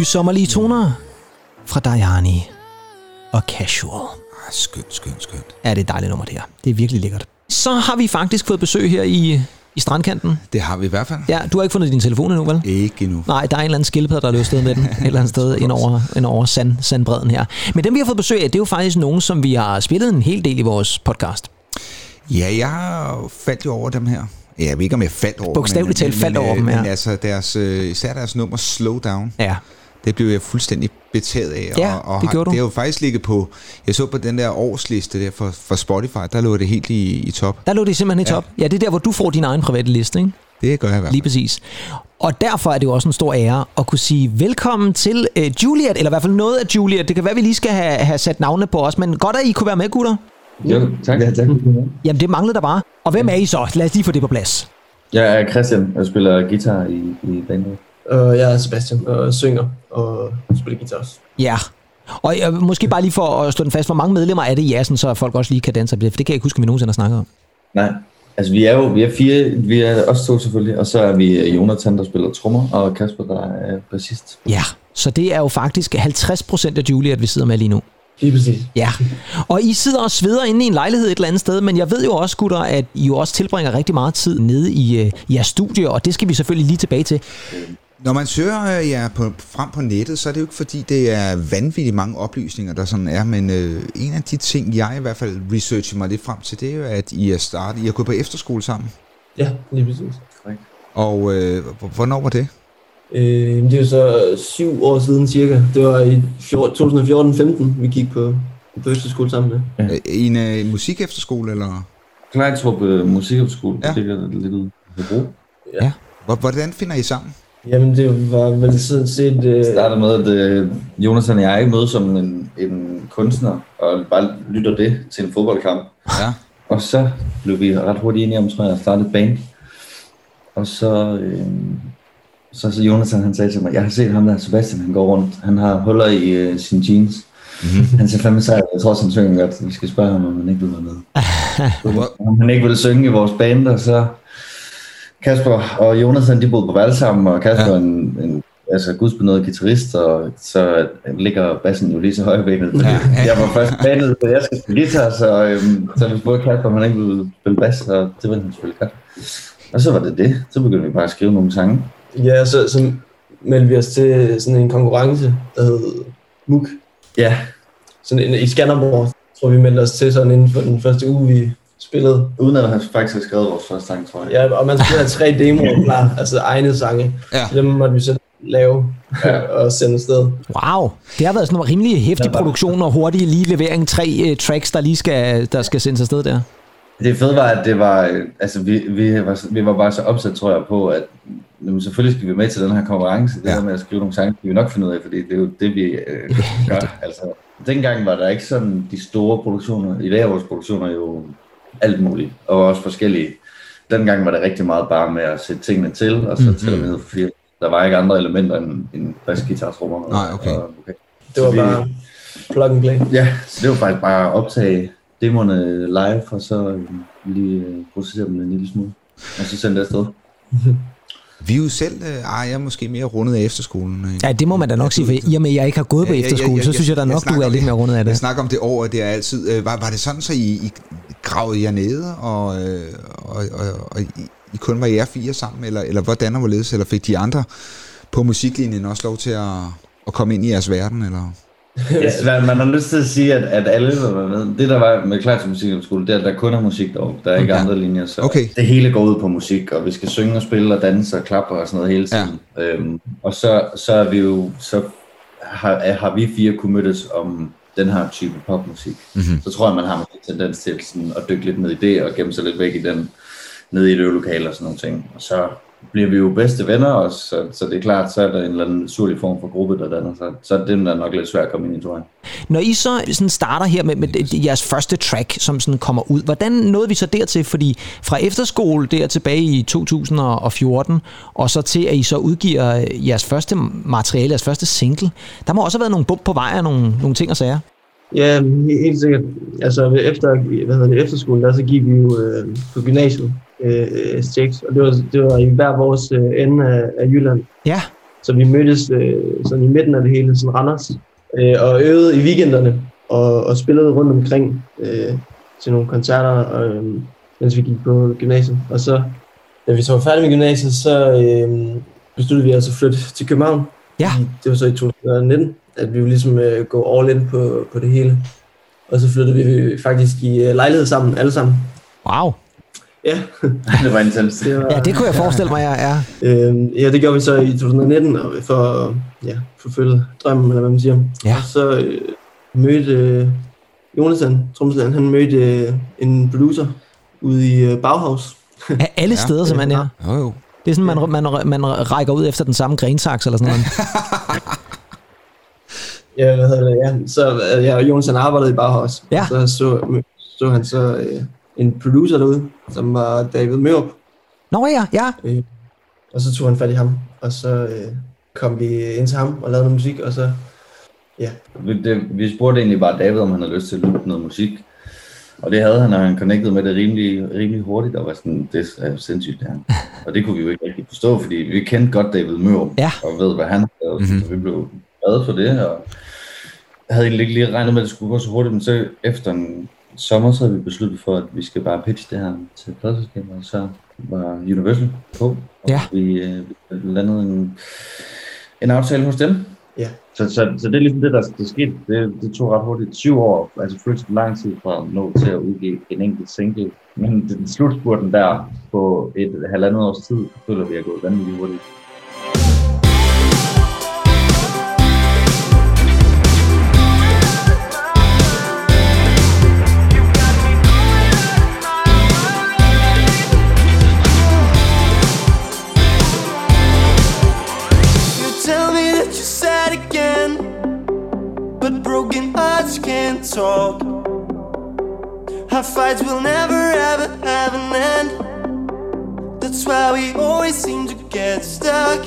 Nye sommerlige toner fra Dajani og Casual. Ah, skønt, skønt, skønt. Ja, det er et dejligt nummer, det her. Det er virkelig lækkert. Så har vi faktisk fået besøg her i, i strandkanten. Det har vi i hvert fald. Ja, du har ikke fundet din telefon endnu, vel? Ikke endnu. Nej, der er en eller anden skildpadde, der er løstet med den et eller andet sted ind over, ind over sand, sandbredden her. Men dem, vi har fået besøg af, det er jo faktisk nogen, som vi har spillet en hel del i vores podcast. Ja, jeg faldt jo over dem her. Ja, Jeg ved ikke, om jeg faldt over Bogstaveligt men- talt faldt over øh, dem, ja. Men altså, deres, øh, især deres nummer Slow Down, Ja, det blev jeg fuldstændig betaget af. Ja, og, og det har- gjorde du. Det er jo faktisk ligget på, jeg så på den der årsliste der for, for Spotify, der lå det helt i, i top. der lå det simpelthen i Ja. top. Ja, det er der, hvor du får din egen private liste, ikke? Det gør jeg i hvert fald. Lige præcis. Og derfor er det jo også en stor ære at kunne sige velkommen til uh, Juliet, eller i hvert fald noget af Juliet. Det kan være, vi lige skal have, have sat navne på os, men godt, at I kunne være med, gutter. Jo, tak. Ja, tak. Jamen, det manglede der bare. Og hvem er I så? Lad os lige få det på plads. Jeg er Christian, jeg spiller guitar i, i bandet. Og jeg er Sebastian og synger og spiller guitar også. Ja. Og uh, måske bare lige for at stå den fast, hvor mange medlemmer er det i Jassen, så folk også lige kan danse? For det kan jeg ikke huske, om vi nogensinde har snakket om. Nej, altså vi er jo vi er fire, vi er os to selvfølgelig, og så er vi Jonathan, der spiller trommer, og Kasper, der er bassist. Ja, så det er jo faktisk 50% af Juliet, vi sidder med lige nu. Lige præcis. Ja, og I sidder og sveder inde i en lejlighed et eller andet sted, men jeg ved jo også, gutter, at I jo også tilbringer rigtig meget tid nede i, øh, i jeres studie, og det skal vi selvfølgelig lige tilbage til. Når man søger øh, jer på, frem på nettet, så er det jo ikke fordi, det er vanvittigt mange oplysninger, der sådan er, men øh, en af de ting, jeg i hvert fald researcher mig lidt frem til, det er jo, at I er startet, I har gået på efterskole sammen. Ja, lige præcis. Og øh, hvornår var det? Øh, det er jo så syv år siden cirka. Det var i 2014-15, vi gik på, på efterskole sammen med. Ja. I en øh, musikefterskole, eller? Knejtrup uh, Musikskole, Ja. ja. det ligger lidt ude på Bro. Hvor- Hvordan finder I sammen? Jamen, det var vel sådan set... Øh, Det starter med, at uh, Jonathan og jeg mødes som en, en kunstner, og bare lytter det til en fodboldkamp. Ja. Og så blev vi ret hurtigt enige om, tror jeg, at starte et band. Og så, øh, så, så Jonathan, han sagde til mig, jeg har set ham der, Sebastian, han går rundt. Han har huller i øh, sine jeans. Mm-hmm. Han ser fandme sejt. Jeg tror også, han synger godt. Vi skal spørge ham, om han ikke vil være med. om han ikke vil synge i vores band, og så Kasper og Jonathan, de boede på valg sammen, og Kasper ja. er en, en altså gudsbenået guitarist, og så ligger bassen jo lige så højbenet. Ja, ja. Jeg var først banet, så jeg skal spille guitar, så, øhm, så vi spurgte Kasper, om han ikke ville spille bas, og det var han selvfølgelig godt. Og så var det det. Så begyndte vi bare at skrive nogle sange. Ja, så, så meldte vi os til sådan en konkurrence, der hed MUK. Ja, Sådan en, i Skanderborg. Tror, vi meldte os til sådan inden for den første uge, vi spillede. uden at have faktisk have skrevet vores første sang, tror jeg. Ja, og man skulle have tre demoer klar, altså egne sange. Ja. Dem måtte vi så lave Ja. og sende afsted. Wow, det har været sådan en rimelig hæftig produktion og hurtig lige levering. Tre uh, tracks, der lige skal, der skal sendes afsted der. Det fede var, at det var, altså vi, vi, var, vi var bare så opsat, tror jeg, på, at jamen, selvfølgelig skal vi med til den her konkurrence. Det Ja. ja. der med at skrive nogle sange, skal vi nok finde ud af, fordi det er jo det, vi øh, gør. Altså, dengang var der ikke sådan de store produktioner. I dag er vores produktioner jo alt muligt, og også forskellige. Dengang var det rigtig meget bare med at sætte tingene til, og så Mhm. mm. til og med, fordi der var ikke andre elementer end, end trommer. Nej, okay. Og, okay. Det var Så vi- bare plug and play. Ja, så det var faktisk bare at optage demoerne live, og så øh, lige øh, processere dem en lille smule, og så sende det afsted. Vi er jo selv, øh, ej, jeg er måske mere rundet af efterskolen. Ja, det må man da nok sige, for i og med, at jeg ikke har gået på Ja, ja, ja, efterskole, ja, så synes jeg da nok, du snakker er lidt mere rundet af Jeg det. snakker om det år, det er altid. Var, var det sådan, så I, I gravede jer nede, og, øh, og, og, og I, I kun var jer fire sammen, eller, eller hvordan og hvorledes, eller fik de andre på musiklinjen også lov til at, at komme ind i jeres verden, eller? Yes, man, man har lyst til at sige, at, at alle vil være med. Det der var med til musikskole, det er, at der kun er musik dog. Der er ikke Ja. andre linjer, så Okay. det hele går ud på musik, og vi skal synge og spille og danse og klappe og sådan noget hele tiden. Ja. Øhm, og så, så er vi jo, så har, har vi fire kunne mødes om den her type popmusik. Mm-hmm. Så tror jeg, man har måske tendens til sådan at dykke lidt ned i det, og gemme sig lidt væk i den, ned i et øvelokale og sådan nogle ting. Og så bliver vi jo bedste venner også, så, så det er klart, så er der en eller anden naturlig form for gruppe, der danner sig. Så er den der nok lidt svært at komme ind i, tror jeg. Når I så sådan starter her med, med det- jeres første track, som sådan kommer ud, hvordan nåede vi så dertil? Fordi fra efterskole der tilbage i 2014, og så til at I så udgiver jeres første materiale, jeres første single, der må også have været nogle bump på vej og nogle, nogle ting og sager. Ja, he- helt sikkert. Altså efter, hvad hedder det, efterskolen, der så gik vi jo øh, på gymnasiet, øh, STX, og det var, det var i hver vores øh, ende af, af Jylland. Ja, Så vi mødtes øh, sådan i midten af det hele, sådan Randers, øh, og øvede i weekenderne, og, og spillede rundt omkring øh, til nogle koncerter, og, øh, mens vi gik på gymnasiet. Og så, da vi så var færdige med gymnasiet, så øh, besluttede vi altså at flytte til København. Ja. Det var så i 2019, at vi ville ligesom øh, gå all in på, på det hele. Og så flyttede vi faktisk i øh, lejlighed sammen, alle sammen. wow. Ja, det var intens. det var, Ja, det kunne jeg forestille mig, jeg er. Øh, ja, det gjorde vi så i 2019 og for at ja, forfølge drømmen, eller hvad man siger. Ja. Og så øh, mødte øh, Jonathan, Tromsland, han mødte øh, en producer ude i øh, Bauhaus. Af alle Ja. steder, simpelthen, ja. Jo, jo. Det er sådan, man, man, man rækker ud efter den samme grensaks eller sådan noget. Ja, hvad hedder det? Ja, så øh, ja, Jonathan arbejdede i Bauhaus. Ja. Og så så, så han så øh, en producer derude, som var David Mørup. Nå ja, ja. Øh, og så tog han fat i ham, og så øh, kom vi ind til ham og lavede noget musik, og så ja, Vi, det, vi spurgte egentlig bare David, om han havde lyst til at lytte noget musik. Og det havde han, og han connectede med det rimelig, rimelig hurtigt, og var sådan, det er jo sindssygt det her. Og det kunne vi jo ikke rigtig forstå, fordi vi kendte godt David Mørup, Ja. og ved, hvad han havde, mm-hmm. så vi blev glade for det, og jeg havde egentlig ikke lige regnet med, at det skulle gå så hurtigt, men så efter en sommer, så havde vi besluttet for, at vi skal bare pitche det her til pladselskaber, og så var Universal på, og Ja. vi, øh, landede en, en aftale hos dem, ja. så, så, så det er ligesom det, der, der skete. Det, det tog ret hurtigt syv år, altså føltes lang tid fra at nå til at udgive en enkelt single. Men den slutspurten der på et halvandet års tid, føler vi er gået vanvittigt hurtigt. Can't. Our fights will never ever have an end. That's why we always seem to get stuck.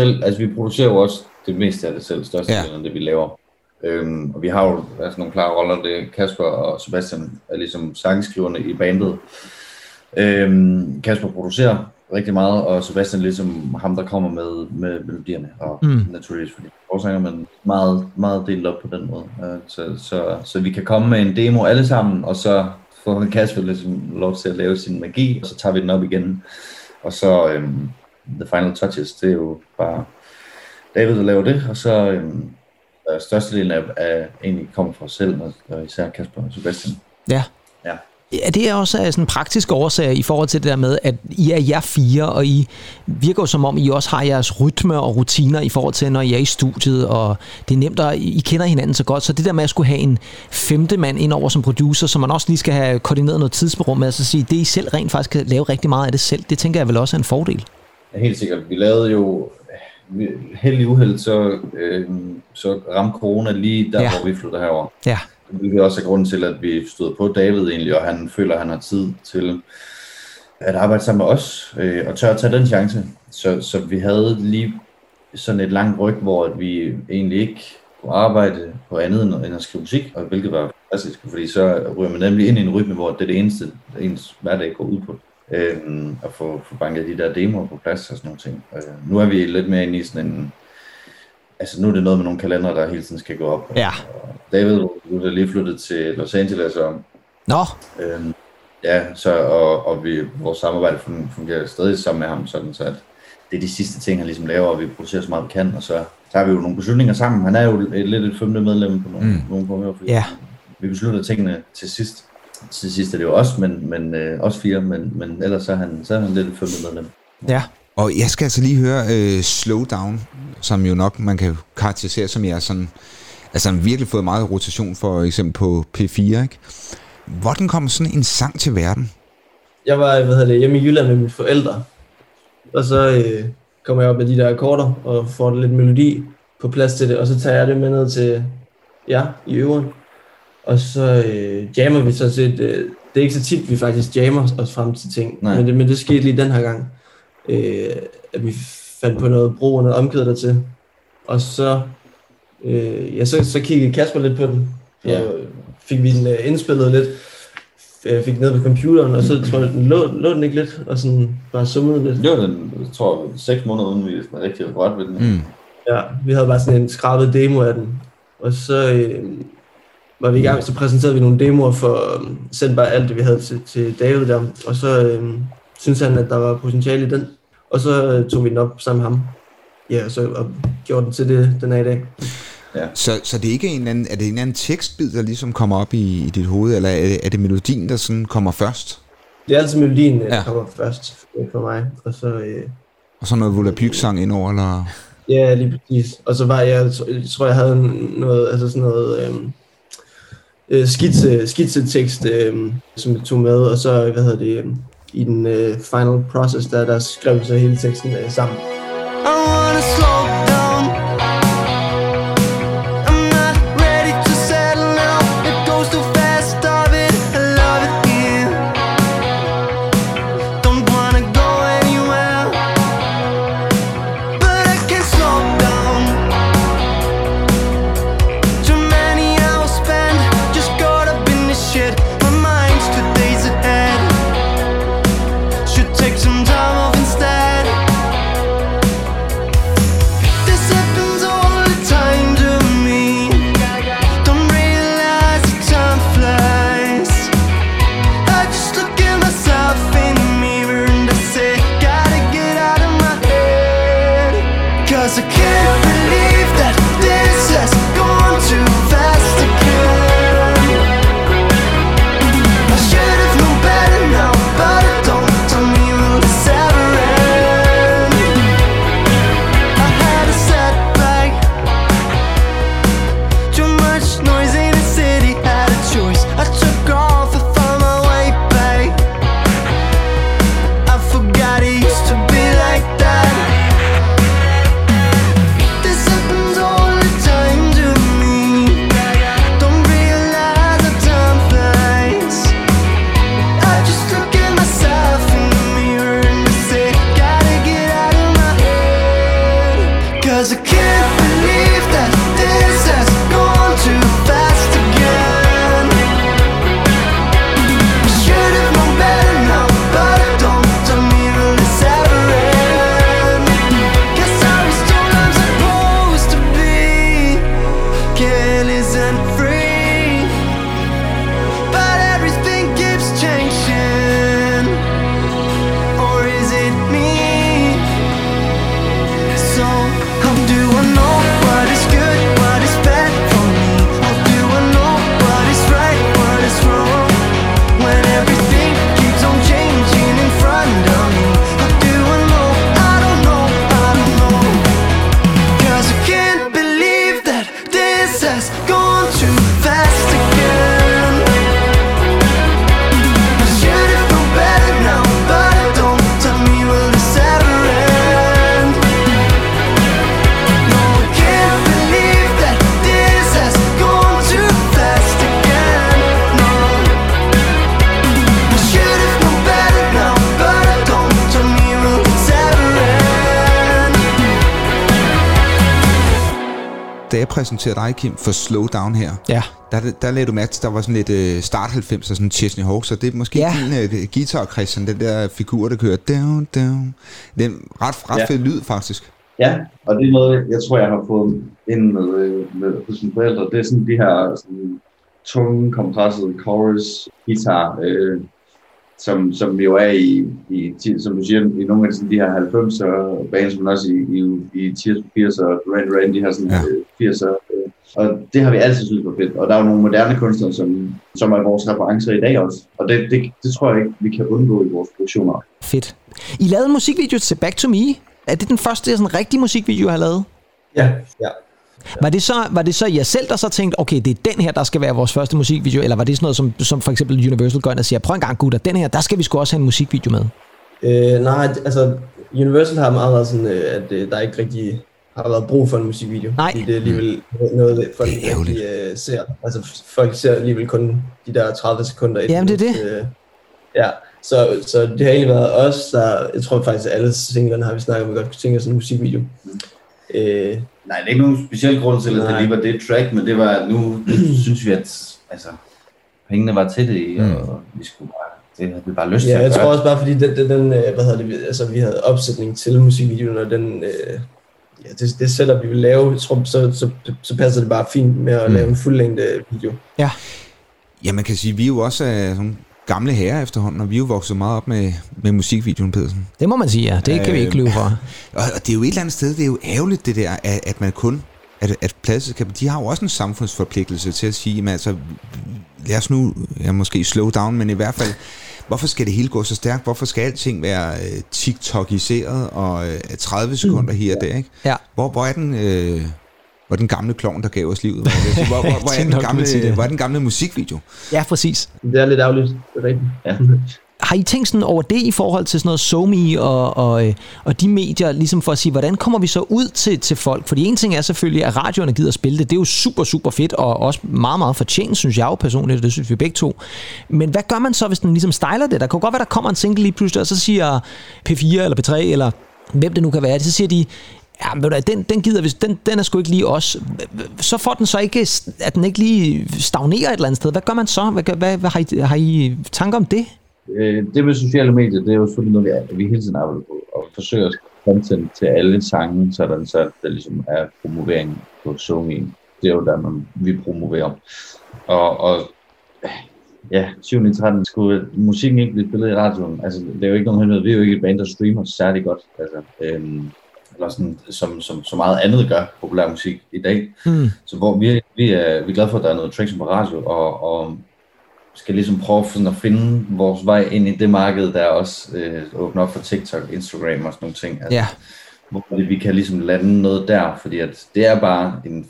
Selv, altså vi producerer jo også det meste af det selv, største Ja. af det, vi laver. Øhm, og vi har jo altså, nogle klare roller, det er Kasper og Sebastian er ligesom sangskriverne i bandet. Øhm, Kasper producerer rigtig meget, og Sebastian er ligesom ham, der kommer med, med melodierne, og Mm. mm. naturligvis fordi forsanger, men meget, meget delt op på den måde. Øh, så, så, så vi kan komme med en demo alle sammen, og så får Kasper ligesom lov til at lave sin magi, og så tager vi den op igen. Og så øhm, The Final Touches, det er jo bare David, der laver det, og så øhm, øh, størstedelen af, af egentlig kommer fra os selv, og, især Kasper og Sebastian. Ja. Ja. Ja, det er også sådan praktiske årsager i forhold til det der med, at I er jer fire, og I virker jo som om, I også har jeres rytme og rutiner i forhold til, når I er i studiet, og det er nemt, at I kender hinanden så godt. Så det der med at skulle have en femte mand ind over som producer, som man også lige skal have koordineret noget tidsrum med, altså sige, det I selv rent faktisk kan lave rigtig meget af det selv, det tænker jeg vel også er en fordel. Helt sikkert. Vi lavede jo vi- held i uheld, så, øh, så ramte corona lige der, Ja. hvor vi flyttede herover. Ja. Det er også af grunden til, at vi stod på David egentlig, og han føler, at han har tid til at arbejde sammen med os, øh, og tør at tage den chance. Så, så vi havde lige sådan et langt ryg, hvor at vi egentlig ikke kunne arbejde på andet end end at skrive musik, og hvilket var fantastisk, fordi så ryger man nemlig ind i en rytme, hvor det er det eneste, ens hverdag går ud på. Øhm, at få, få banket de der demoer på plads og sådan nogle ting. Øh, nu er vi lidt mere inde i sådan en... Altså nu er det noget med nogle kalendere, der hele tiden skal gå op. Ja. Og David, du er lige flyttet til Los Angeles, og Nå, Øhm, ja, så, og, og vi, vores samarbejde fun- fungerer stadig sammen med ham, sådan så at det er de sidste ting, han ligesom laver, og vi producerer så meget vi kan, og så tager vi jo nogle beslutninger sammen. Han er jo et, lidt et femte medlem på nogle, mm. nogle punkter, fordi Ja. vi beslutter tingene til sidst. Til sidst er det jo os, men, men øh, os fire, men, men ellers så er han, så er han lidt et femte medlem. ja. Og jeg skal altså lige høre øh, Slow Down, som jo nok man kan karakterisere som jeg sådan... Altså han har virkelig fået meget rotation for eksempel på P4, ikke? Hvordan kommer sådan en sang til verden? Jeg var hvad hedder det, hjemme i Jylland med mine forældre, og så øh, kommer jeg op med de der akkorder og får lidt melodi på plads til det, og så tager jeg det med ned til jer i øveren. Og så øh, jammer vi så set, øh, det er ikke så tit, vi faktisk jammer os frem til ting, Nej. men det, men det skete lige den her gang, øh, at vi fandt på noget bro og noget omkæde der til. Og så, øh, ja, så, så kiggede Kasper lidt på den, Ja. fik vi den øh, indspillet lidt, jeg fik ned på computeren, og så tror jeg, den lå, lå den ikke lidt, og sådan bare summede lidt. Det var den, jeg tror, seks måneder uden vi var rigtig rørt ved den. Mm. Ja, vi havde bare sådan en skrabet demo af den. Og så øh, var vi i gang, så præsenterede vi nogle demoer for øh, sendte bare alt det, vi havde til, til David der. Og så øh, syntes han, at der var potentiale i den. Og så øh, tog vi den op sammen med ham. Ja, og så og gjorde den til det, den er i dag. Så, så det er ikke en anden, er det en eller anden tekstbid, der ligesom kommer op i, i dit hoved, eller er det, er det melodien, der sådan kommer først? Det er altid melodien, der Ja. ja. kommer først øh, for mig. Og så, øh, Og så noget Volapyk-sang indover, eller... ja, lige præcis. Og så var jeg, jeg tror jeg havde noget, altså sådan noget, øh, øh, skitse, skitsetekst, øh, som jeg tog med, og så, hvad hedder det, øh, i den øh, final process, der, der skrev så hele teksten øh, sammen. I wanna slow præsenterede dig, Kim, for Slow Down her, Ja. der, der lagde du mærke til, der var sådan lidt øh, start 90'er, sådan Chesney Hawk, så det er måske Ja. din øh, guitar, Christian, den der figur, der kører down, down. Det er en ret, ret Ja. fed lyd, faktisk. Ja, og det er noget, jeg tror, jeg har fået ind med, øh, med hos mine forældre. Det er sådan de her sådan, tunge, kompressede chorus, guitar, øh, som, som jo er i, i, som du siger, i nogle af sådan, de her 90'er bands, men også i, i, i 80'er, 80'er, Duran Duran, de her sådan, Ja. ja. 80'er. Øh, og det har vi altid synes var fedt. Og der er jo nogle moderne kunstnere, som, som er vores referencer i dag også. Og det, det, det tror jeg ikke, vi kan undgå i vores produktioner. Fedt. I lavede en musikvideo til Back to Me. Er det den første sådan, rigtige musikvideo, jeg har lavet? Ja, ja. Var det, så, var det så jer selv, der så tænkte, okay, det er den her, der skal være vores første musikvideo, eller var det sådan noget, som, som for eksempel Universal går ind og siger, prøv en gang gutter, den her, der skal vi sgu også have en musikvideo med. Øh, nej, altså Universal har meget været sådan, øh, at øh, der ikke rigtig har været brug for en musikvideo. Nej. Fordi det er alligevel noget, folk Det er rigtig, øh, ser. Altså folk ser alligevel kun de der 30 sekunder. Jamen, det er Øh, ja, så, så det har egentlig været os, der, jeg tror faktisk, at alle singlerne har vi snakket om, at vi godt kunne tænke os en musikvideo. Øh, Nej, det er ikke nogen speciel grund til, at det Nej. lige var det track, men det var, at nu synes vi, at altså, pengene var til det, og vi skulle bare, det havde vi bare lyst til ja, at jeg gøre. tror også bare, fordi den, den, den øh, hvad hedder det, altså vi havde opsætning til musikvideoen, og den, øh, ja, det, det setup, vi ville lave, tror, så, så, så passer det bare fint med at Mm. lave en fuldlængde video. Ja, man kan sige, vi er jo også øh, sådan gamle herrer efterhånden, og vi er jo vokset meget op med, med musikvideoen, Pedersen. Det må man sige, ja. Det kan vi ikke lyve for. Og, og det er jo et eller andet sted, det er jo ærgerligt det der, at, at man kun, at, at pladselskaber, de har jo også en samfundsforpligtelse til at sige, jamen altså, lad os nu, ja, måske slow down, men i hvert fald, hvorfor skal det hele gå så stærkt? Hvorfor skal alting være øh, TikTokiseret og øh, 30 sekunder her og der, ikke? Ja. Hvor, hvor er den... Øh, hvor den gamle klovn, der gav os livet? Hvor, hvor, hvor, hvor, er, den gamle, hvor er den gamle musikvideo? Ja, præcis. Det er lidt ærgerligt, det er rigtigt. Ja. Har I tænkt sådan over det i forhold til sådan noget SoMe og, og, øh, og de medier, ligesom for at sige, hvordan kommer vi så ud til, til folk? Fordi en ting er selvfølgelig, at radioerne gider at spille det. Det er jo super, super fedt, og også meget, meget fortjent, synes jeg jo personligt, og det synes vi begge to. Men hvad gør man så, hvis den ligesom styler det? Der kan jo godt være, der kommer en single lige pludselig, og så siger P4 eller P3, eller hvem det nu kan være, så siger de, Ja, men du, den, den gider vi, den, den er sgu ikke lige os. Så får den så ikke, at den ikke lige stagnerer et eller andet sted. Hvad gør man så? Hvad, hvad, hvad har, I, har I tanker om det? Øh, det med sociale medier, det er jo selvfølgelig noget, vi, vi hele tiden arbejder på, og forsøger at content til alle sange, sådan så der ligesom er promovering på SoMe. Det er jo der, man, vi promoverer. Og, og ja, 7. 13 skulle musikken ikke blive spillet i radioen. Altså, det er jo ikke nogen hemmelighed. Vi er jo ikke et band, der streamer særlig godt. Altså, øhm, eller sådan, som, som så meget andet gør populær musik i dag. Hmm. Så hvor vi, vi, er, vi er glade for, at der er noget traction på radio, og, og skal ligesom prøve sådan at finde vores vej ind i det marked, der også øh, åbner op for TikTok, Instagram og sådan nogle ting. Altså, Ja. Hvor vi kan ligesom lande noget der, fordi at det er bare en,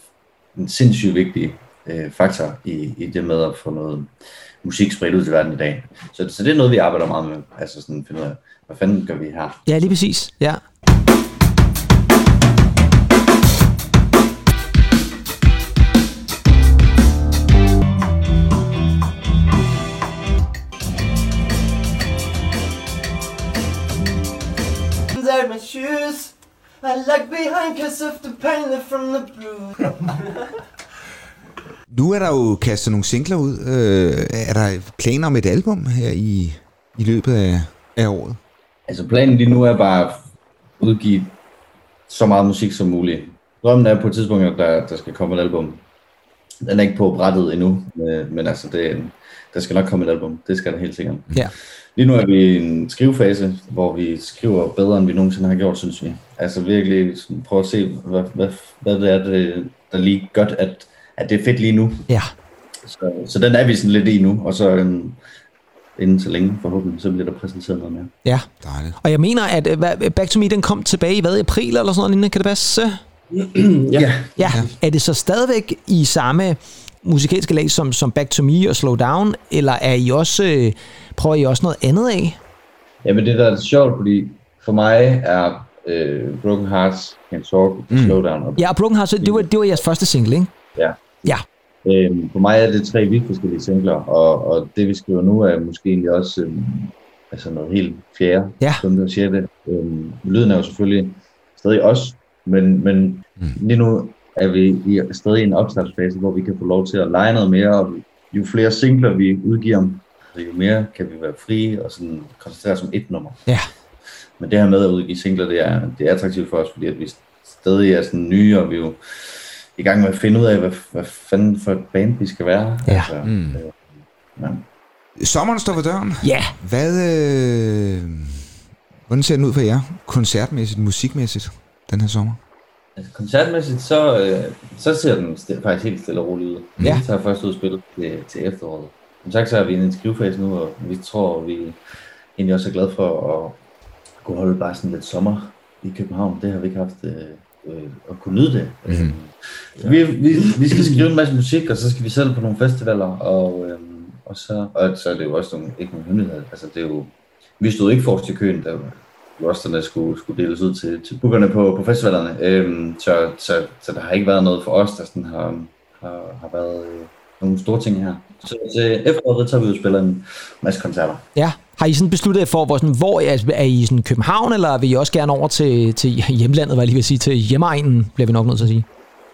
en sindssygt vigtig øh, faktor i, i det med at få noget musik spredt ud til verden i dag. Så, så det er noget, vi arbejder meget med. Altså sådan finde ud af, hvad fanden gør vi her? Ja, lige præcis. Ja. Lag behind cause of the pain from the blue. Nu er der jo kastet nogle singler ud. Øh, er der planer om et album her i, i løbet af, af året? Altså planen lige nu er bare at udgive så meget musik som muligt. Drømmen er på et tidspunkt, at der, der skal komme et album. Den er ikke på brættet endnu, øh, men altså det, der skal nok komme et album. Det skal der helt sikkert. Ja. Lige nu er vi i en skrivefase, hvor vi skriver bedre, end vi nogensinde har gjort, synes vi. Altså virkelig prøve at se, hvad, hvad, hvad det er, det, der lige godt, at, at det er fedt lige nu. Ja. Så, så den er vi sådan lidt i nu, og så øhm, inden så længe forhåbentlig, så bliver der præsenteret noget mere. Ja. Dejligt. Og jeg mener, at hvad- Back to Me, den kom tilbage i hvad, april eller sådan noget kan det passe? ja. Ja. Er det så stadigvæk i samme musikalske lag som, som Back to Me og Slow Down, eller er I også, øh, prøver I også noget andet af? Jamen det der er sjovt, fordi for mig er øh, Broken Hearts, Can't Talk, mm. Slow Down og Ja, og Broken Hearts, det var, det var jeres første single, ikke? Ja. Ja. Øhm, for mig er det tre vidt forskellige singler, og, og det vi skriver nu er måske egentlig også øhm, altså noget helt fjerde, Ja. femte og sjette. Øhm, lyden er jo selvfølgelig stadig os, men, men mm. lige nu er vi i, stadig i en opstartsfase, hvor vi kan få lov til at lege noget mere, og jo flere singler vi udgiver, jo mere kan vi være frie og sådan koncentrere os om et nummer. Ja. Men det her med at udgive singler, det er, det er attraktivt for os, fordi at vi stadig er sådan nye, og vi er jo i gang med at finde ud af, hvad, hvad fanden for et band vi skal være. Ja. Altså, Mm. øh, ja. Sommeren står for døren. Ja. Hvad, øh, hvordan ser den ud for jer? Koncertmæssigt, musikmæssigt, den her sommer? Altså, koncertmæssigt, så, øh, så ser den st- faktisk helt stille og roligt ud. Ja. Vi tager først ud og spille til, til efteråret. Som sagt, så er vi i en skrivefase nu, og vi tror, vi egentlig også er glade for at kunne holde bare sådan lidt sommer i København. Det har vi ikke haft øh, øh, at kunne nyde det. Mm. Vi, vi, vi skal skrive en masse musik, og så skal vi selv på nogle festivaler, og, øh, og, så, og så er det jo også nogle, ikke nogen hemmelighed. Altså, det er jo, vi stod ikke forrest i køen, der rosterne skulle, skulle deles ud til, til bookerne på, på festivalerne. Øhm, så, så, så der har ikke været noget for os, der sådan har, har, har været øh, nogle store ting her. Så til efteråret tager vi ud og spiller en masse koncerter. Ja. Har I sådan besluttet jer for, hvor, sådan, hvor er, er I sådan København, eller vil I også gerne over til, til hjemlandet, hvad jeg lige vil sige, til hjemmeegnen, bliver vi nok nødt til at sige?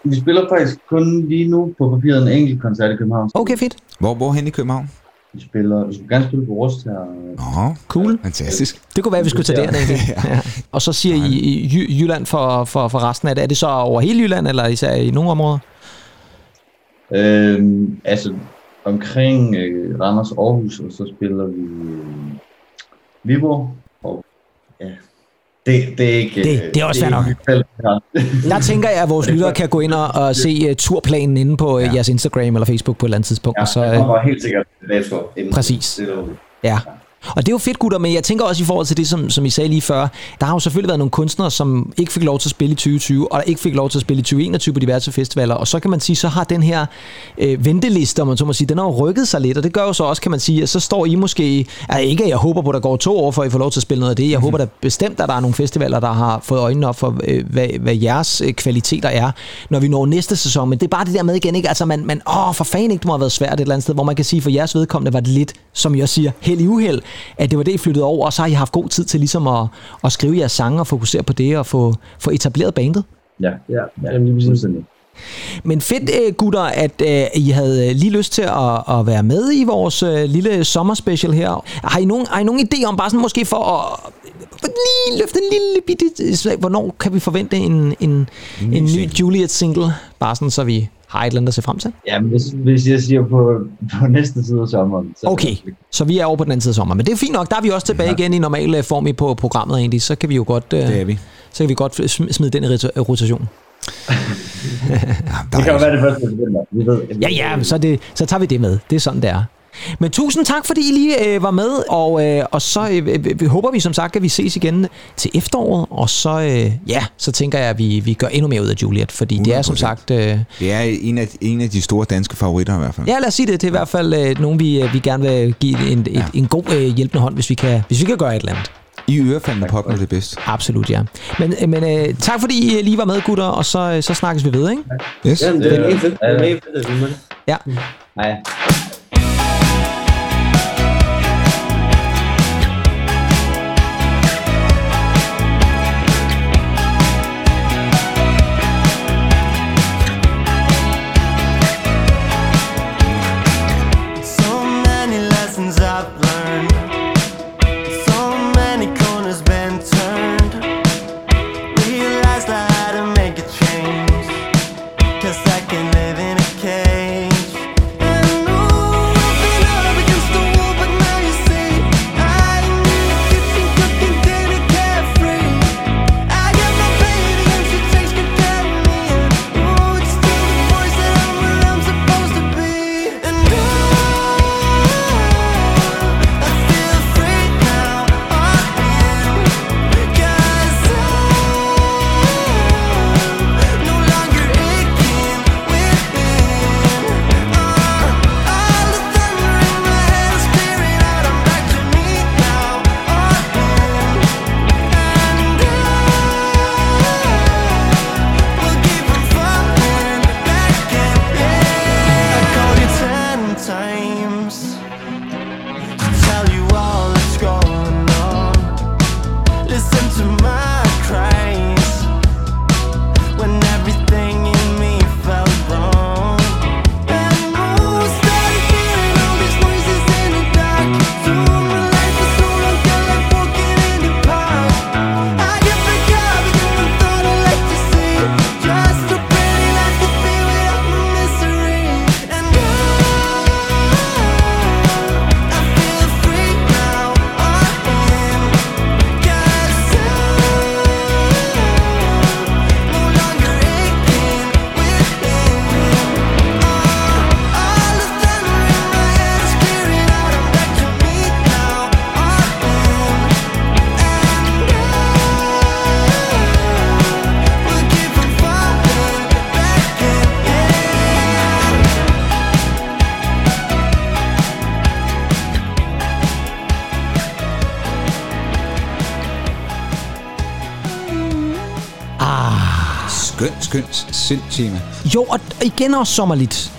Vi spiller faktisk kun lige nu på papiret en enkelt koncert i København. Okay, fedt. Hvor, hvor hen i København? Vi spiller, vi skulle gerne spille på Rust her. Åh, Cool. fantastisk. Det kunne være, at vi skulle tage derned. Ja. Og så siger I, I Jy- Jylland for, for, for resten af det. Er det så over hele Jylland, eller især i nogle områder? Øhm, altså omkring øh, Randers Aarhus, og så spiller vi øh, Viborg. Og ja, det, det er ikke... Det- øh, det er også fair nok. ikke felt, ja. Der tænker jeg, at vores lyttere kan gå ind og, og se uh, turplanen inde på uh, jeres Instagram eller Facebook på et eller andet tidspunkt. Ja, og så, det uh, kommer helt sikkert dato. Præcis. Det er Ja. Og det er jo fedt, gutter, men jeg tænker også i forhold til det, som, som I sagde lige før, der har jo selvfølgelig været nogle kunstnere, som ikke fik lov til at spille i 2020, og der ikke fik lov til at spille i 2021 på diverse festivaler, og så kan man sige, så har den her øh, venteliste, om man så må sige, den har jo rykket sig lidt, og det gør jo så også, kan man sige, at så står I måske, altså ikke at jeg håber på, at der går to år, for at I får lov til at spille noget af det, jeg håber da bestemt, at der er nogle festivaler, der har fået øjnene op for, øh, hvad, hvad jeres øh, kvaliteter er, når vi når næste sæson, men det er bare det der med igen, ikke? altså man, man åh, for fanden ikke, det må have været svært et eller andet sted, hvor man kan sige, for jeres vedkommende var det lidt, som jeg siger, held i uheld, at det var det, I flyttede over, og så har I haft god tid til ligesom at, at skrive jeres sange og fokusere på det og få, få etableret bandet. Ja, Ja, jamen, lige præcis. Men fedt, øh, gutter, at øh, I havde lige lyst til at, at være med i vores øh, lille sommerspecial her. Har I, nogen, har I nogen idé om, bare sådan måske for at for lige løfte en lille bitte slag, hvornår kan vi forvente en, en, en, ny en ny single. Juliet-single? Bare sådan, så vi har et eller andet at se frem til. Ja, men hvis, hvis jeg siger på, på næste side af sommeren. Så Okay, så vi er over på den anden side af sommer. Men det er fint nok, der er vi også tilbage igen i normal øh, form i på programmet egentlig. Så kan vi jo godt, øh, Det er vi. så kan vi godt sm- smide den i rota- rotation. Ja, Det kan jo være det første. Vi ved Ja, ja, så, det, så tager vi det med. Det er sådan, det er. Men tusind tak, fordi I lige øh, var med, og, øh, og så øh, øh, vi håber vi som sagt, at vi ses igen til efteråret, og så, øh, ja, så tænker jeg, at vi, vi gør endnu mere ud af Juliet, fordi det er som 100%. sagt... Øh, det er en af, en af de store danske favoritter i hvert fald. ja, lad os sige det, det er i hvert fald øh, nogen, vi, øh, vi gerne vil give en, et, Ja. en god øh, hjælpende hånd, hvis vi, kan, hvis vi kan gøre et eller andet. I ørefaldende pop er det bedst. Absolut, ja. Men, øh, men øh, tak fordi I lige var med, gutter, og så, øh, så snakkes vi ved, ikke? Yes. Jamen, det er Ja. mega fedt. Det er mega fedt, at vi med. Ja. Nej. Sindtema. Jo, og igen også sommerligt.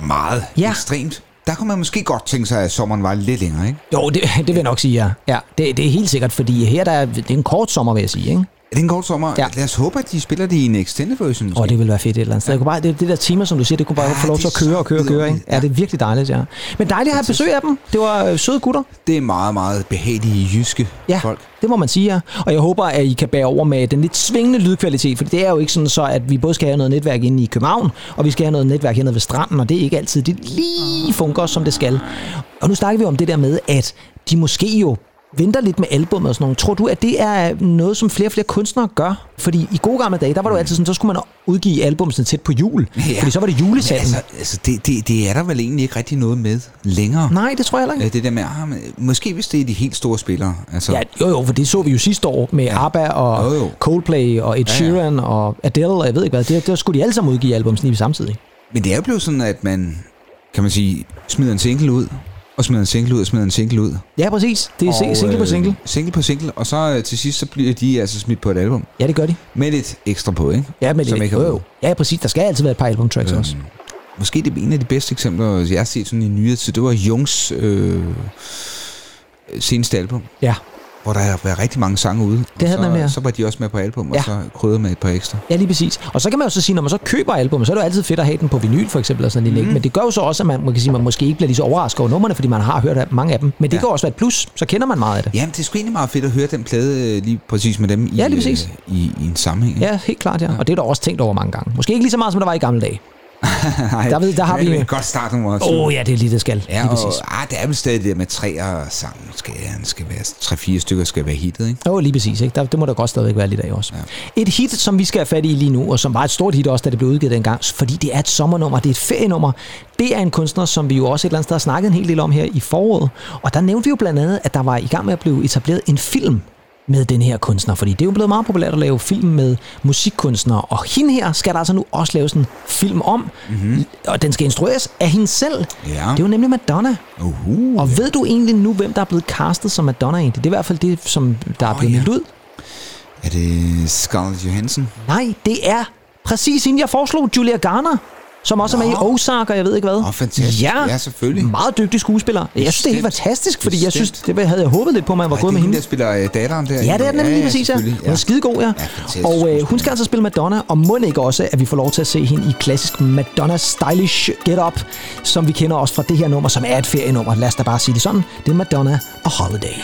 Meget Ja. ekstremt. Der kunne man måske godt tænke sig, at sommeren var lidt længere, ikke? Jo, det, det vil jeg nok sige, ja. ja det, det er helt sikkert, fordi her der er, det er en kort sommer, vil jeg sige. Ikke? Er det en kort sommer? Ja. Lad os håbe, at de spiller det i en extended version. måske. Og det vil være fedt et eller andet sted. Jeg kunne bare, det, det der tema, som du siger, det kunne bare Ja, få lov til at køre og køre og køre. Ikke? vidunderligt, Ja, det er virkelig dejligt, ja. Men dejligt at have besøg af dem. Det var øh, søde gutter. det er meget, meget behagelige jyske Ja, folk. det må man sige, ja. Og jeg håber, at I kan bære over med den lidt svingende lydkvalitet, for det er jo ikke sådan så, at vi både skal have noget netværk inde i København, og vi skal have noget netværk hernede ved stranden, og det er ikke altid, det lige fungerer, som det skal. Og nu snakker vi om det der med, at de måske jo venter lidt med album og sådan noget. Tror du, at det er noget, som flere og flere kunstnere gør? Fordi i gode gamle dage, der var jo altid sådan, så skulle man udgive album sådan tæt på jul. Ja. Fordi så var det Men julesalgen. altså, altså det, det, det er der vel egentlig ikke rigtig noget med længere. Nej, det tror jeg heller ikke. Øh, Det der med, ah, måske hvis det er de helt store spillere. Altså, Ja, jo jo, for det så vi jo sidste år med ja. ABBA og Jo, jo. Coldplay og Ed Ja, ja. Sheeran og Adele, og jeg ved ikke hvad. Det, der skulle de alle sammen udgive album lige samtidig. Men det er jo blevet sådan, at man, kan man sige, smider en single ud, og smider en single ud, og smider en single ud. Ja, præcis. Det er Og, single på øh, single. Single på single, og så øh, til sidst, så bliver de altså smidt på et album. Ja, det gør de. Med lidt ekstra på, ikke? Ja, jo, har jo. Ja, præcis. Der skal altid være et par albumtracks også. Øhm, Måske det er en af de bedste eksempler, jeg har set sådan i nyere tid, det var Jungs øh, seneste album, Ja. Hvor der har været rigtig mange sange ude. Det havde så, den der. så var de også med på album, Ja. og så krydret med et par ekstra. Ja, lige præcis. Og så kan man jo så sige, når man så køber album, så er det jo altid fedt at have den på vinyl, for eksempel. Og sådan mm. Mhm. Men det gør jo så også, at man, man kan sige, man måske ikke bliver lige så overrasket over numrene, fordi man har hørt mange af dem. Men det Ja. kan også være et plus, så kender man meget af det. Jamen, det er sgu egentlig meget fedt at høre den plade øh, lige præcis med dem i, Ja, lige præcis. øh, i, i en sammenhæng. Ja, helt klart, ja. Og det er der også tænkt over mange gange. Måske ikke lige så meget, som der var i gamle dage. Nej, Der ved- der har vi- det er et godt startnummer også. Åh oh, ja, det er lige det skal. Ja, lige og ah, det er vel stadig det der med tre og sangen skal, han skal være, tre-fire stykker skal være hittet, ikke? Jo, lige præcis. Ikke? Der, det må der godt stadigvæk være lidt af også. Ja. Et hit, som vi skal have fat i lige nu, og som var et stort hit også, da det blev udgivet dengang, fordi det er et sommernummer, det er et ferienummer. Det er en kunstner, som vi jo også et eller andet sted har snakket en hel del om her i foråret. Og der nævnte vi jo blandt andet, at der var i gang med at blive etableret en film med den her kunstner, fordi det er jo blevet meget populært at lave film med musikkunstnere, og hende her skal der altså nu også laves en film om, mm-hmm. og den skal instrueres af hende selv. Ja. Det er jo nemlig Madonna. Uh-huh. Og ved du egentlig nu, hvem der er blevet castet som Madonna egentlig? Det er i hvert fald det, som der er Åh, blevet ja. meldt ud. Er det Scarlett Johansson? Nej, det er præcis hende, jeg foreslog, Julia Garner, som også er med i Nå. Ozark, og jeg ved ikke hvad. Åh, fantastisk. Ja, Ja, selvfølgelig. Meget dygtig skuespiller. Jeg synes, det er helt Bestemt. fantastisk, fordi jeg synes, Bestemt. det havde jeg håbet lidt på, at man var Ej, gået det med er hende, hende. der spiller øh, datteren der. Ja, det er den nemlig lige præcis, ja. Hun er skidegod, ja. fantastisk og øh, hun skal altså spille Madonna, og må ikke også, at vi får lov til at se hende i klassisk Madonna Stylish Get Up, som vi kender også fra det her nummer, som er et ferienummer. Lad os da bare sige det sådan. Det er Madonna og Holiday.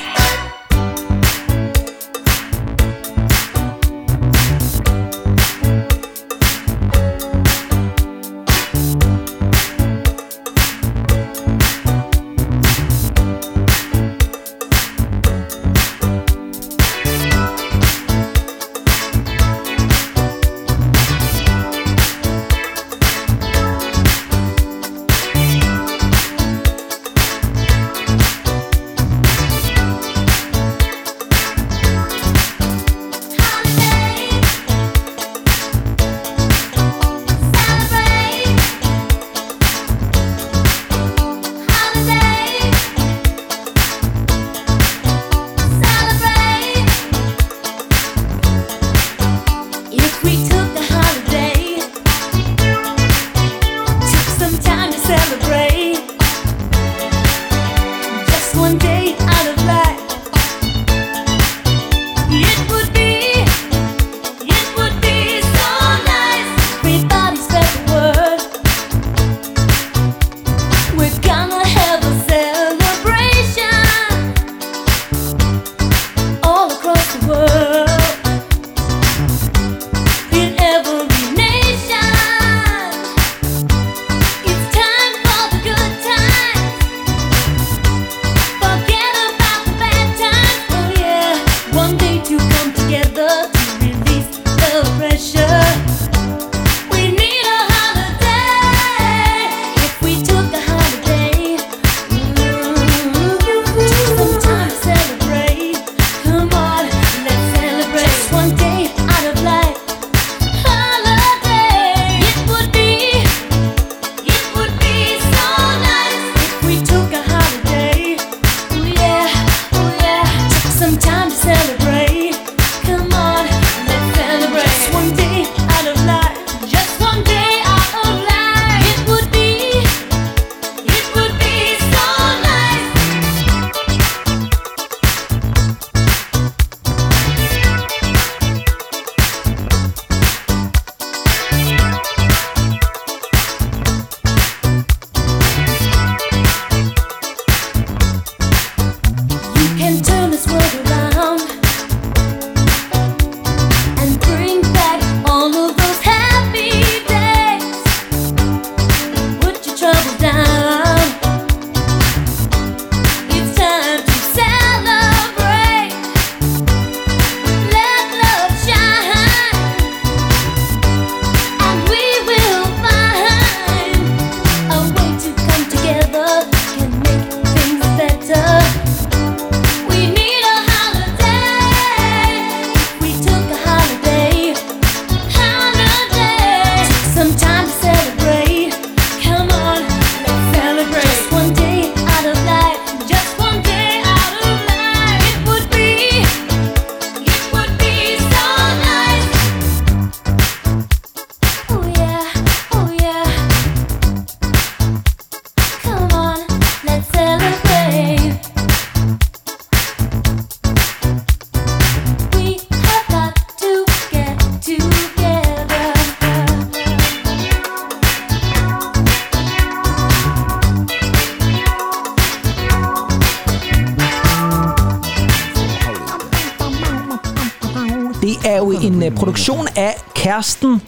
Kæresten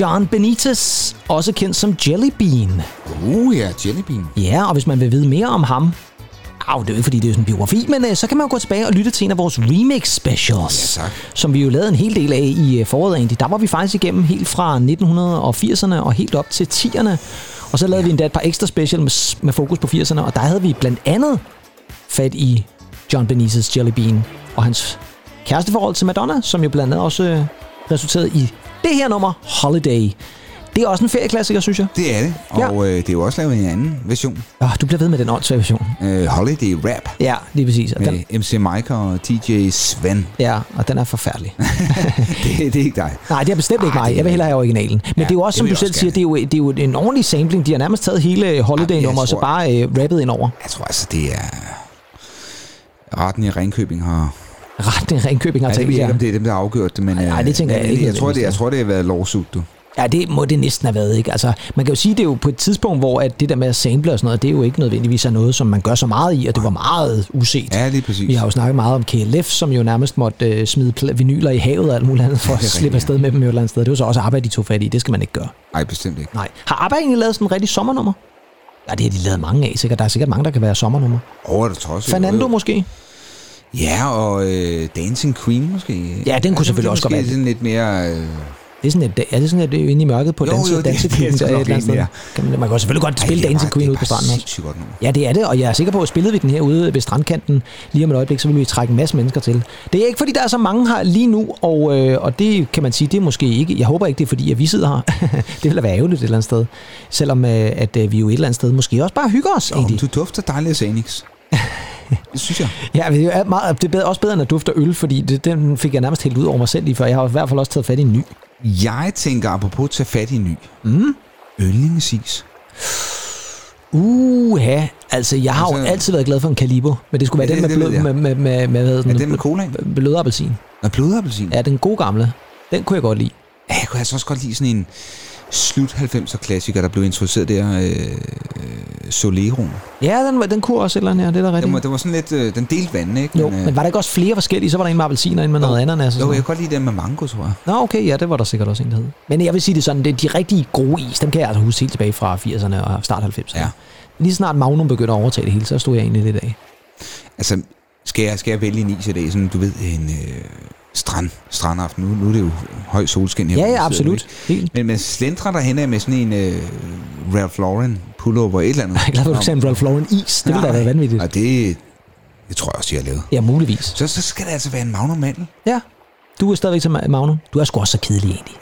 John Benitez, også kendt som Jelly Bean. Uh, ja, Jelly Bean. Ja, og hvis man vil vide mere om ham, Au, det er jo ikke, fordi det er sådan en biografi, men uh, så kan man jo gå tilbage og lytte til en af vores remix specials, Ja, tak. som vi jo lavede en hel del af i uh, foråret egentlig. Der var vi faktisk igennem helt fra 1980'erne og helt op til 10'erne. Og så lavede vi endda et par ekstra special med, med fokus på 80'erne, og der havde vi blandt andet fat i John Benitez Jelly Bean og hans kæresteforhold til Madonna, som jo blandt andet også øh, resulterede i det her nummer, Holiday. Det er også en ferieklassiker, synes jeg. Det er det, og øh, det er jo også lavet i en anden version. Oh, du bliver ved med den åndssvage version. Øh, Holiday Rap Ja, lige præcis. Og den, med MC Mike og DJ Sven. ja, og den er forfærdelig. det, det er ikke dig. Nej, det er bestemt ikke Ah, mig. Jeg vil hellere have originalen. Men Ja, det er jo også, som du selv siger, det er, jo, det er jo en ordentlig sampling. De har nærmest taget hele Holiday-nummer og så bare øh, rappet ind over. Jeg tror altså, det er... Retten i Ringkøbing har... Ret en Ringkøbing har Ja, ved tænkt jeg ja. ikke, om det er dem, der har afgjort det, men... Nej, øh, det tænker jeg men ikke Jeg tror, det, jeg nødvendigvis. tror, det har været lovsugt, du. Ja, det må det næsten have været, ikke? Altså, man kan jo sige, det er jo på et tidspunkt, hvor at det der med at sample og sådan noget, det er jo ikke nødvendigvis er noget, som man gør så meget i, og det var meget uset. Ja, lige præcis. Vi har jo snakket meget om KLF, som jo nærmest måtte øh, smide vinyler i havet og alt muligt andet, for at er slippe afsted med dem et eller andet sted. Det var så også arbejde, de tog fat i. Det skal man ikke gøre. Nej, bestemt ikke. Nej. Har ABBA egentlig lavet sådan en rigtig sommernummer? Ja, det har de lavet mange af, sikkert. Der er sikkert mange, der kan være sommernummer. Over det trods. Fernando måske? Ja, og øh, Dancing Queen måske. Ja, den kunne selvfølgelig også godt være sådan lidt mere... Øh, Det er sådan et, er det sådan et inde i mørket på Jo, danse, jo, det- det er Queen, sgu der er nok et eller andet lidt mere. sted. Kan man, man kan selvfølgelig godt spille ej, det er Dancing Queen det ude er på stranden også. godt. Ja, det er det, og jeg er sikker på, at spillede vi den her ude ved strandkanten lige om et øjeblik, så vil vi trække en masse mennesker til. Det er ikke, fordi der er så mange her lige nu, og, øh, og det kan man sige, det er måske ikke, jeg håber ikke, det er, fordi at vi sidder her. det ville da være ærgerligt et eller andet sted. Selvom øh, at øh, vi jo et eller andet sted måske også bare hygger os, Jo, egentlig. du dufter dejligt af. det synes jeg. Ja, det er, meget, det er også bedre end at dufte øl, fordi det, den fik jeg nærmest helt ud over mig selv lige før. Jeg har i hvert fald også taget fat i en ny. Jeg tænker, apropos at tage fat i en ny. Mm. Yndlingesis. Uh, ja. Altså, jeg har jo Altså- altid været glad for en Calibo, men det skulle være Ja, den det- med, blød, med, med, med, med, hvad hedder Er den? den med colaen? Blødappelsin. Nå, blodappelsin. Ja, den gode gamle. Den kunne jeg godt lide. Ja, jeg kunne altså også godt lide sådan en slut 90'er klassiker, der blev introduceret der, øh, Soleroen. Ja, den, var- den kunne også et eller andet her, det er da Den rigtigt. var, det var sådan lidt, øh, den delte vandene, ikke? Jo, øh, men var der ikke også flere forskellige? Så var der en med appelsiner, en med noget ananas. Og jo, sådan jeg kan godt lide den med mango, tror jeg. Nå, okay, ja, det var der sikkert også en, der hed. Men jeg vil sige det sådan, det er de rigtig gode is, dem kan jeg altså huske helt tilbage fra 80'erne og start 90'erne. Ja. Lige snart Magnum begynder at overtage det hele, så stod jeg egentlig lidt af. Altså, skal jeg, skal jeg vælge en is i dag? Sådan, du ved, en øh, strand, strandaften. Nu, nu er det jo høj solskin her. Ja, ja, sidder absolut. Helt. Men man slentrer derhen af med sådan en øh, Ralph Lauren pullover, et eller andet. Jeg er glad for, at du sagde en Ralph Lauren is. Det ville da være vanvittigt. Og det, det tror jeg også, jeg har lavet. Ja, muligvis. Så, så skal det altså være en Magnum Mandel. Ja. Du er stadigvæk Ma- Magnum. Du er sgu også så kedelig egentlig.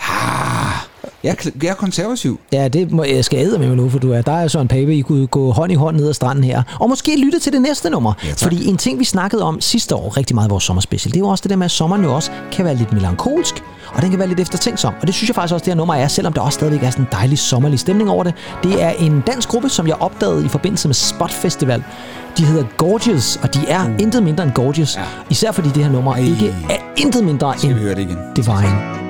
Jeg, er jeg er konservativ. Ja, det må, jeg skal æde med nu, for du er. Der er Søren Pape, I kunne gå hånd i hånd ned ad stranden her. Og måske lytte til det næste nummer. Ja, tak. fordi en ting, vi snakkede om sidste år rigtig meget i vores sommerspecial, det er jo også det der med, at sommeren jo også kan være lidt melankolsk, og den kan være lidt eftertænksom. Og det synes jeg faktisk også, det her nummer er, selvom der også stadigvæk er sådan en dejlig sommerlig stemning over det. Det er en dansk gruppe, som jeg opdagede i forbindelse med Spot Festival. De hedder Gorgeous, og de er mm. intet mindre end Gorgeous. Ja. Især fordi det her nummer Ej. ikke er intet mindre Skal vi end høre det igen? Divine.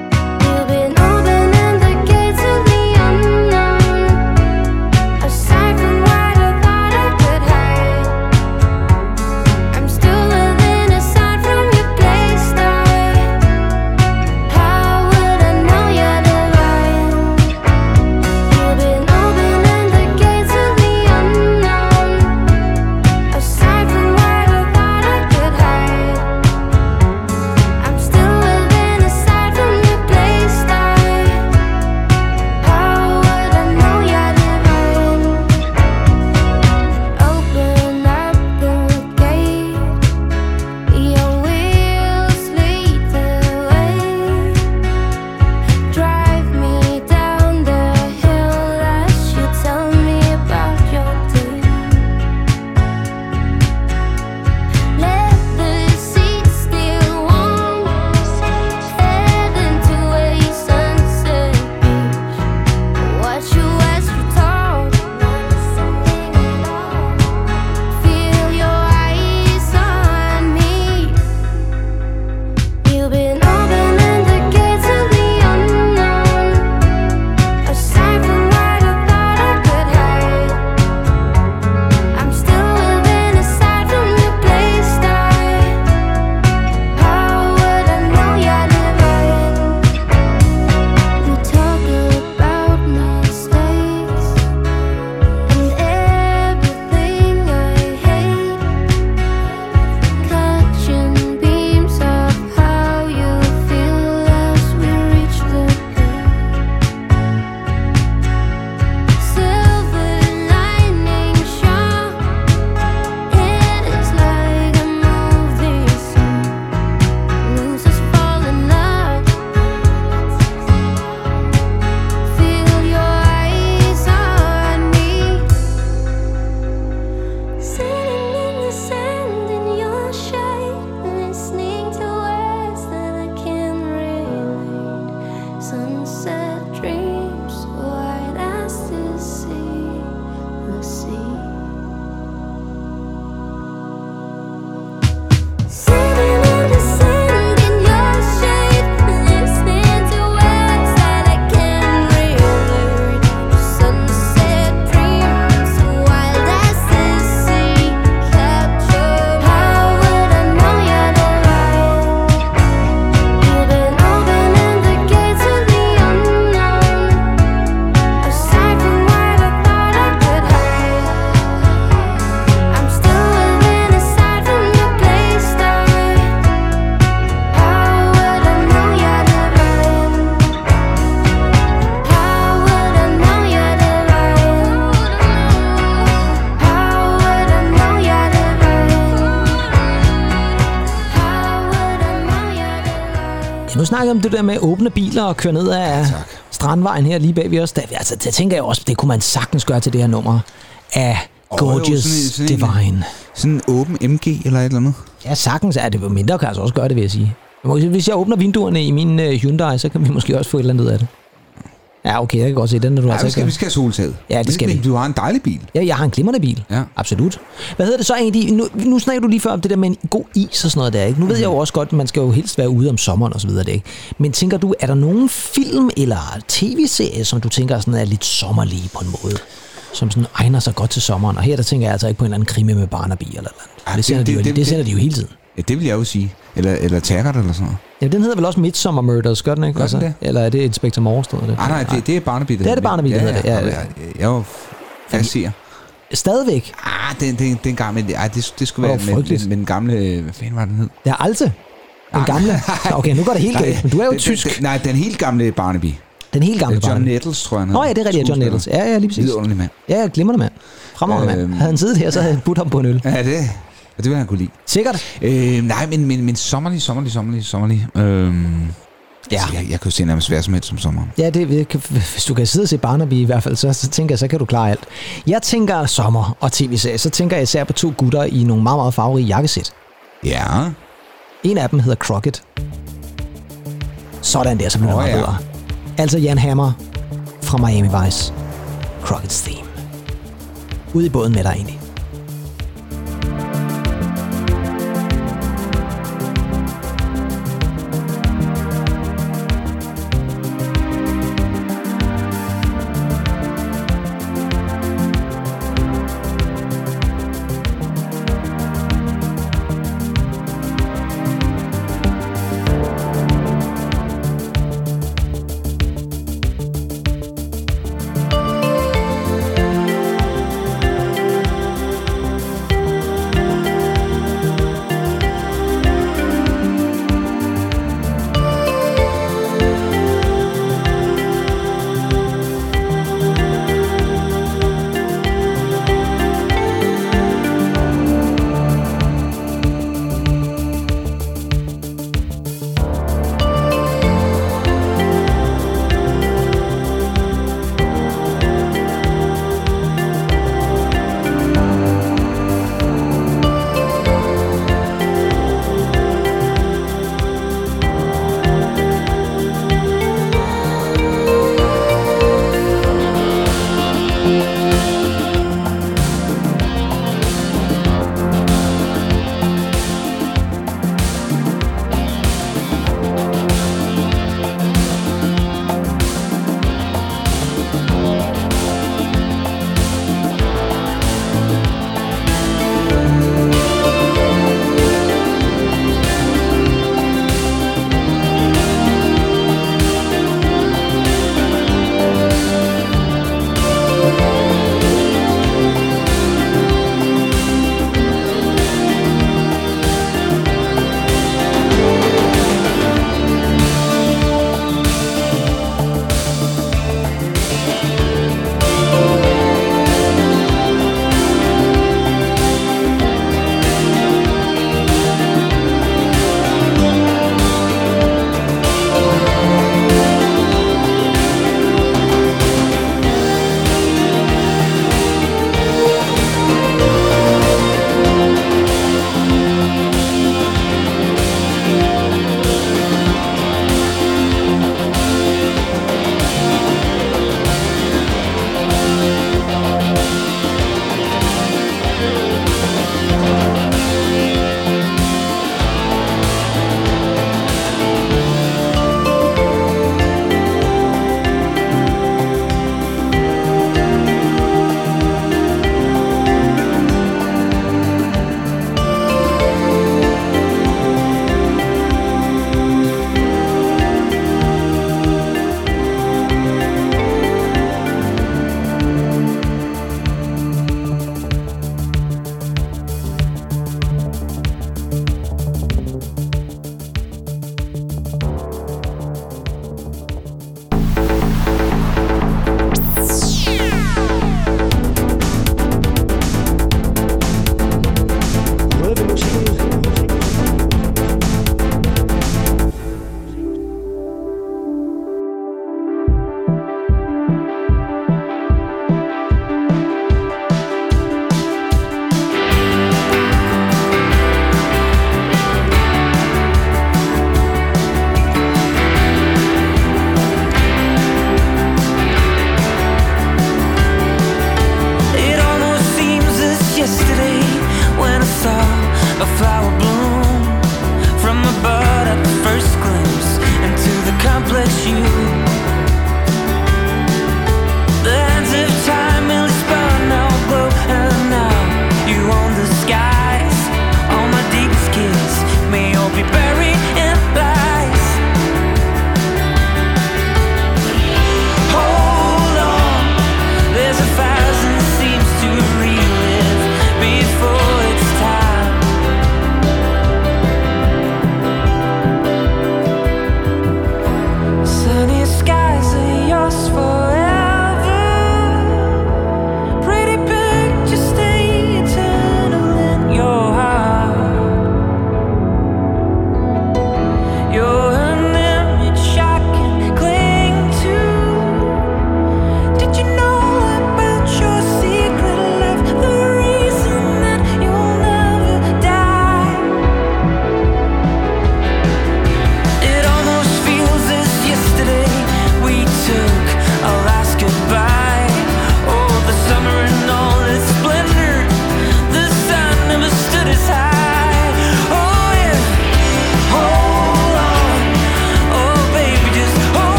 Om det der med åbne biler og køre ned af tak. Strandvejen her lige bag ved os. Der, altså, det tænker jeg også, det kunne man sagtens gøre til det her nummer af jo, Gorgeous sådan en- sådan en- Divine. Sådan en åben MG eller et eller andet. Ja, sagtens er det. Mindre kan altså også gøre det, vil jeg sige. Hvis jeg åbner vinduerne i min uh, Hyundai, så kan vi måske også få et eller andet ud af det. Ja, okay, jeg kan godt se den, når du Ja, altså vi skal, vi skal have soltaget. Ja, det skal vi. Du har en dejlig bil. Ja, jeg har en glimrende bil. Ja. Absolut. Hvad hedder det så egentlig? Nu, nu snakker du lige før om det der med en god is og sådan noget der, ikke? Nu ved jeg jo også godt, at man skal jo helst være ude om sommeren og så videre, det, ikke? Men tænker du, er der nogen film eller tv-serie, som du tænker sådan er lidt sommerlige på en måde? Som sådan egner sig godt til sommeren. Og her der tænker jeg altså ikke på en eller anden krimi med Barnaby eller noget. Ah, det, det- sender de jo, det- det, det- sender de jo hele tiden. Ja, det vil jeg jo sige. Eller, eller Taggart eller sådan noget. Ja, den hedder vel også Midsummer Murders, gør den ikke? Altså, Gør den Eller er det Inspector Morse, der det? Ah, nej, det, det er Barnaby. Det er det Barnaby, der hedder det, ja, Ja, ja. jeg, jeg er jo fastseer. Stadigvæk. Ah, den, den, den gamle, ej, det, det skulle være med, med, med, den gamle, hvad fanden var den hed? Det er Alte. Den Nej, gamle. nej. Okay, nu går det helt Nej, galt. Men du er jo den, tysk. Den, den, nej, den helt gamle Barnaby. Den helt gamle John Barnaby. Nettles, tror jeg. Nå ja, det er rigtigt, John Nettles. Ja, ja, lige præcis. Vidunderlig mand. Ja, ja, glimrende mand. Fremragende mand. Øhm. Havde han siddet her, så havde han budt ham på en øl. Ja, det, ja, det vil han kunne lide. Sikkert. Øh, nej, men, men, men sommerlig, sommerlig, sommerlig, sommerlig. Øhm, Ja. altså, jeg, jeg kan jo se nærmest hvad som helst om sommeren. Ja, det, hvis du kan sidde og se Barnaby i hvert fald, så, så tænker jeg, så kan du klare alt. Jeg tænker sommer og tv-serie, så tænker jeg især på to gutter i nogle meget, meget farverige jakkesæt. Ja. En af dem hedder Crockett. Sådan der, så bliver det meget ja. bedre. Altså Jan Hammer fra Miami Vice. Crockett's Theme. Ud i båden med dig egentlig.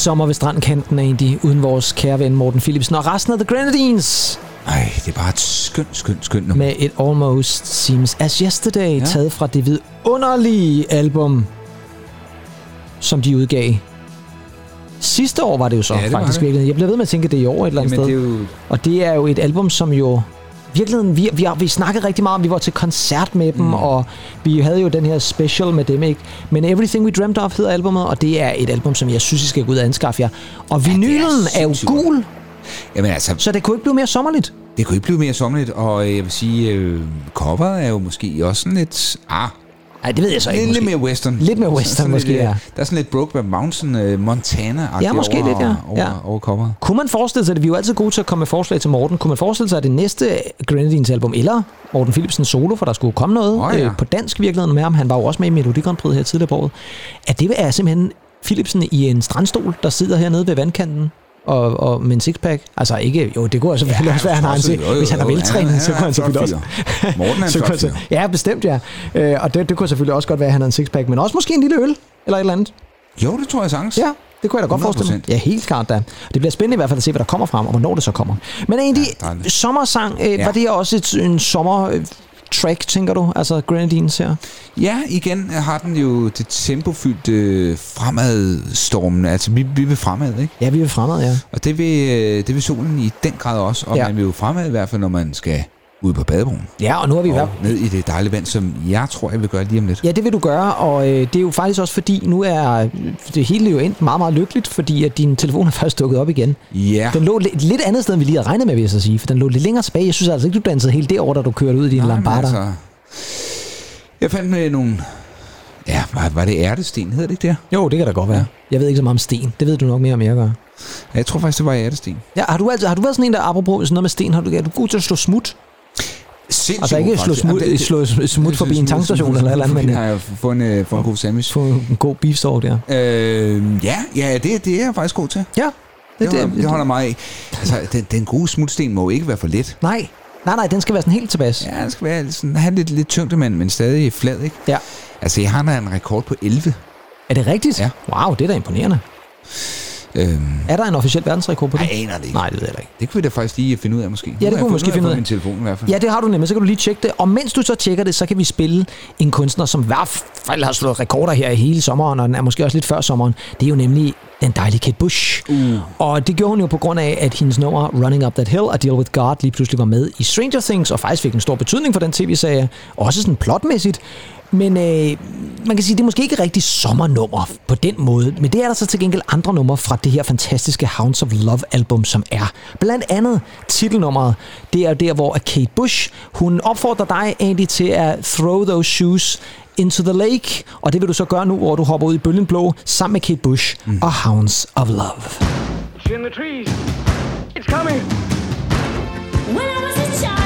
Sommer ved strandkanten egentlig, uden vores kære ven Morten Philipsen og resten af The Grenadines Ej, det er bare et skønt, skønt, skønt nummer. med et Almost Seems As Yesterday, ja. Taget fra det vidunderlige album, som de udgav. Sidste år var det jo så, Ja, det faktisk virkelig. Jeg bliver ved med at tænke, at det er i år et eller andet Jamen, sted. det er jo... Og det er jo et album, som jo... Virkeligheden, vi, vi, vi snakkede rigtig meget om, vi var til koncert med dem, mm. og vi havde jo den her special med dem, ikke? Men Everything We Dreamt Of hedder albumet, og det er et album, som jeg synes, I skal gå ud og anskaffe jer. Og vinylen er, er jo gul, Jamen altså, så det kunne ikke blive mere sommerligt. det kunne ikke blive mere sommerligt, og øh, jeg vil sige, øh, coveret er jo måske også sådan lidt... Ah, Nej, det ved jeg så ikke. lidt, lidt mere western. Lidt mere western sådan måske, lidt, øh, ja. Der er sådan lidt Brokeback Mountain, øh, montana Ja, måske over, lidt, ja. Over, Ja. over coveret. Kunne man forestille sig det? Vi er jo altid gode til at komme med forslag til Morten. Kunne man forestille sig, at det næste Grenadines album, eller Morten Philipsen solo, for der skulle komme noget Åh, ja. øh, på dansk virkeligheden med ham, han var jo også med i Melodi Grand Prix her tidligere på året, at det er simpelthen Philipsen i en strandstol, der sidder hernede ved vandkanten, og, og med en sixpack. Altså ikke, jo, det kunne selvfølgelig ja, også være, han har en også- jo, Hvis han er veltrænet, så kunne han selvfølgelig også... Morten er en så kunne han, Ja, bestemt, ja. Øh, og det, det kunne selvfølgelig også godt være, at han havde en sixpack, men også måske en lille øl, eller et eller andet. Jo, det tror jeg sagtens. Ja, det kunne jeg da godt 100%. forestille mig. Ja, helt klart da. Det bliver spændende i hvert fald at se, hvad der kommer frem, og hvornår det så kommer. Men egentlig, Ja, sommersang, øh. Ja. var det også et, en sommer... øh, track, tænker du? Altså Grenadines her? Ja, igen har den jo det tempofyldte øh, fremadstormen. Altså, vi, vi vil fremad, ikke? Ja, vi vil fremad, ja. Og det vil, øh, det vil solen i den grad også. Og Ja. ja. man vil jo fremad i hvert fald, når man skal ud på badebroen. Ja, og nu har vi Og ned i det dejlige vand, som jeg tror, jeg vil gøre lige om lidt. Ja, det vil du gøre, og øh, det er jo faktisk også fordi, nu er det hele jo endt meget, meget lykkeligt, fordi at din telefon er først dukket op igen. Ja. Den lå et lidt andet sted, end vi lige havde regnet med, vil jeg så sige, for den lå lidt længere tilbage. Jeg synes altså ikke, du dansede helt derover, da du kørte ud i din Lambarda. Altså, jeg fandt med nogle... Ja, var, var det ærtesten, hedder det ikke det? Jo, det kan da godt være. Ja. Jeg ved ikke så meget om sten. Det ved du nok mere om, jeg gør. Jeg tror faktisk, det var ærtesten. Ja, har du, altid, har du været sådan en, der apropos sådan noget med sten, har du, er du god til at slå smut? Sindssygt Altså ikke slå smut, Jamen, det- slå smut forbi en tankstation eller eller andet, men har jeg fået en, øh, fået en god sandwich. få en god beefstalk der. Øh, ja, ja det, det er jeg faktisk god til. Ja, Det, det, det holder mig af. Altså, den, den gode smutsten må jo ikke være for let. Nej, nej, nej, den skal være sådan helt tilbage. Ja, den skal være sådan, have lidt, lidt tyngde, men, men stadig flad, ikke? Ja. Altså, jeg har da en rekord på 11. Er det rigtigt? Ja. Wow, det er da imponerende. Øhm, Er der en officiel verdensrekord på det? jeg aner det ikke. Nej, det ved jeg ikke. Det kunne vi da faktisk lige finde ud af, måske. Ja, det kunne vi måske finde ud af. min telefon i hvert fald. Ja, det har du nemlig. Så kan du lige tjekke det. Og mens du så tjekker det, så kan vi spille en kunstner, som i hvert fald har slået rekorder her i hele sommeren, og den er måske også lidt før sommeren. Det er jo nemlig den dejlige Kate Bush. Uh. Og det gjorde hun jo på grund af, at hendes nummer Running Up That Hill og Deal With God lige pludselig var med i Stranger Things, og faktisk fik en stor betydning for den tv-serie. Også sådan plotmæssigt. Men øh, man kan sige, det er måske ikke rigtig sommernummer på den måde, men det er der så til gengæld andre numre fra det her fantastiske Hounds of Love album, som er. Blandt andet titelnummeret, det er der, hvor Kate Bush, hun opfordrer dig egentlig til at throw those shoes into the lake, og det vil du så gøre nu, hvor du hopper ud i bølgen blå sammen med Kate Bush mm. og Hounds of Love. in the trees. It's coming. When I was a child,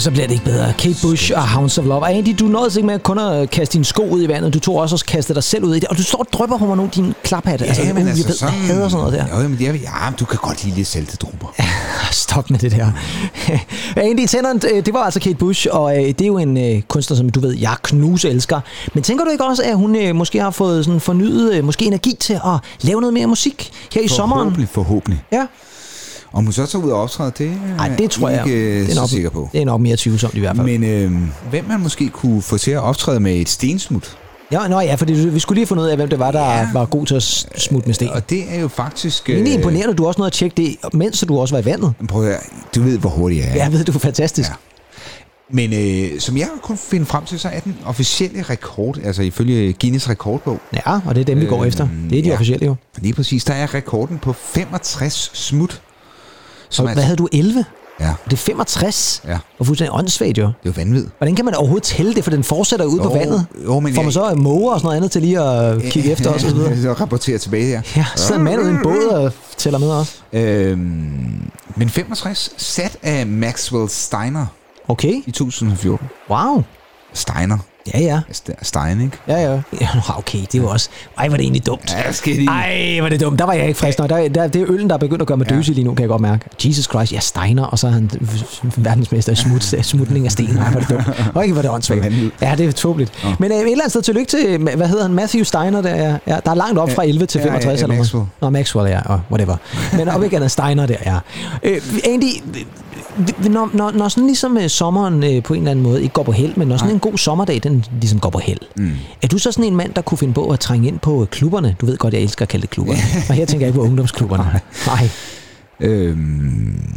yeah. Ah, men så bliver det ikke bedre. Kate Bush og Hounds of Love. Og Andy, du nåede ikke med kun at kaste dine sko ud i vandet. Du tog også at kaste dig selv ud i det. Og du står og drypper på mig nogle af dine klaphatte. altså, men uh, jeg ved, jeg hader sådan noget der. Jo, men er, ja, du kan godt lide lidt saltedrupper. Stop med det der. Andy Tennant, øh, det var altså Kate Bush, og øh, det er jo en øh, kunstner, som du ved, jeg knus elsker. Men tænker du ikke også, at hun øh, måske har fået sådan fornyet øh, måske energi til at lave noget mere musik her i sommeren? Forhåbentlig, forhåbentlig. Ja. Om hun så tager ud og optræder, det Nej, det tror jeg. ikke øh, det er så nok, sikker på. Det er nok mere tvivlsomt i hvert fald. Men øh, hvem man måske kunne få til at optræde med et stensmut, Ja, nå ja, fordi vi skulle lige finde ud af, hvem det var, der ja. var god til at smutte med sten. og det er jo faktisk... Det er egentlig imponerende, du også nåede at tjekke det, mens du også var i vandet. Prøv at, høre, du ved, hvor hurtig jeg er. Jeg ved, du er fantastisk. Ja. Men øh, som jeg kunne finde frem til, så er den officielle rekord, altså ifølge Guinness rekordbog. Ja, og det er dem, vi går efter. Det er de ja. officielle jo. Lige præcis, der er rekorden på 65 smut. Så hvad havde du, 11? Ja. Det er 65. Ja. Og fuldstændig åndssvagt jo. Det er jo vanvittigt. Hvordan kan man overhovedet tælle det, for den fortsætter ud på Jo, vandet? jo, men Får man jeg- så måger og sådan noget andet til lige at kigge efter os og så videre? Så rapportere tilbage her. Ja, så en mand ude i en båd og tæller med også. Øhm, men 65 sat af Maxwell Steiner Okay. i 2014. Wow. Steiner. Ja, ja. St- Stein, ikke? Ja, ja. ja okay, det var også... Ej, var det egentlig dumt. Ja, skal lige... Ej, var det dumt. Der var jeg ikke frisk nok. Der, der, det er øllen, der er begyndt at gøre mig døse lige nu, kan jeg godt mærke. Jesus Christ, ja, Steiner, og så er han verdensmester i smut, smutning af sten. Ej, var det dumt. Og ikke var det åndssvagt. Ja, det er tåbeligt. Men øh, et eller andet sted tillykke til, hvad hedder han, Matthew Steiner, der er, ja, der er langt op fra 11 til Ja, ja, 65 ja, eller Maxwell. noget. Nå, Maxwell, ja, og whatever. Men op igen er Steiner der, ja. Øh, Andy, når, når, når sådan ligesom øh, sommeren øh, på en eller anden måde ikke går på held, men når sådan en god sommerdag, den ligesom går på held, mm. er du så sådan en mand, der kunne finde på at trænge ind på øh, klubberne? Du ved godt, jeg elsker at kalde det klubberne. og her tænker jeg ikke på ungdomsklubberne. Nej. Øhm,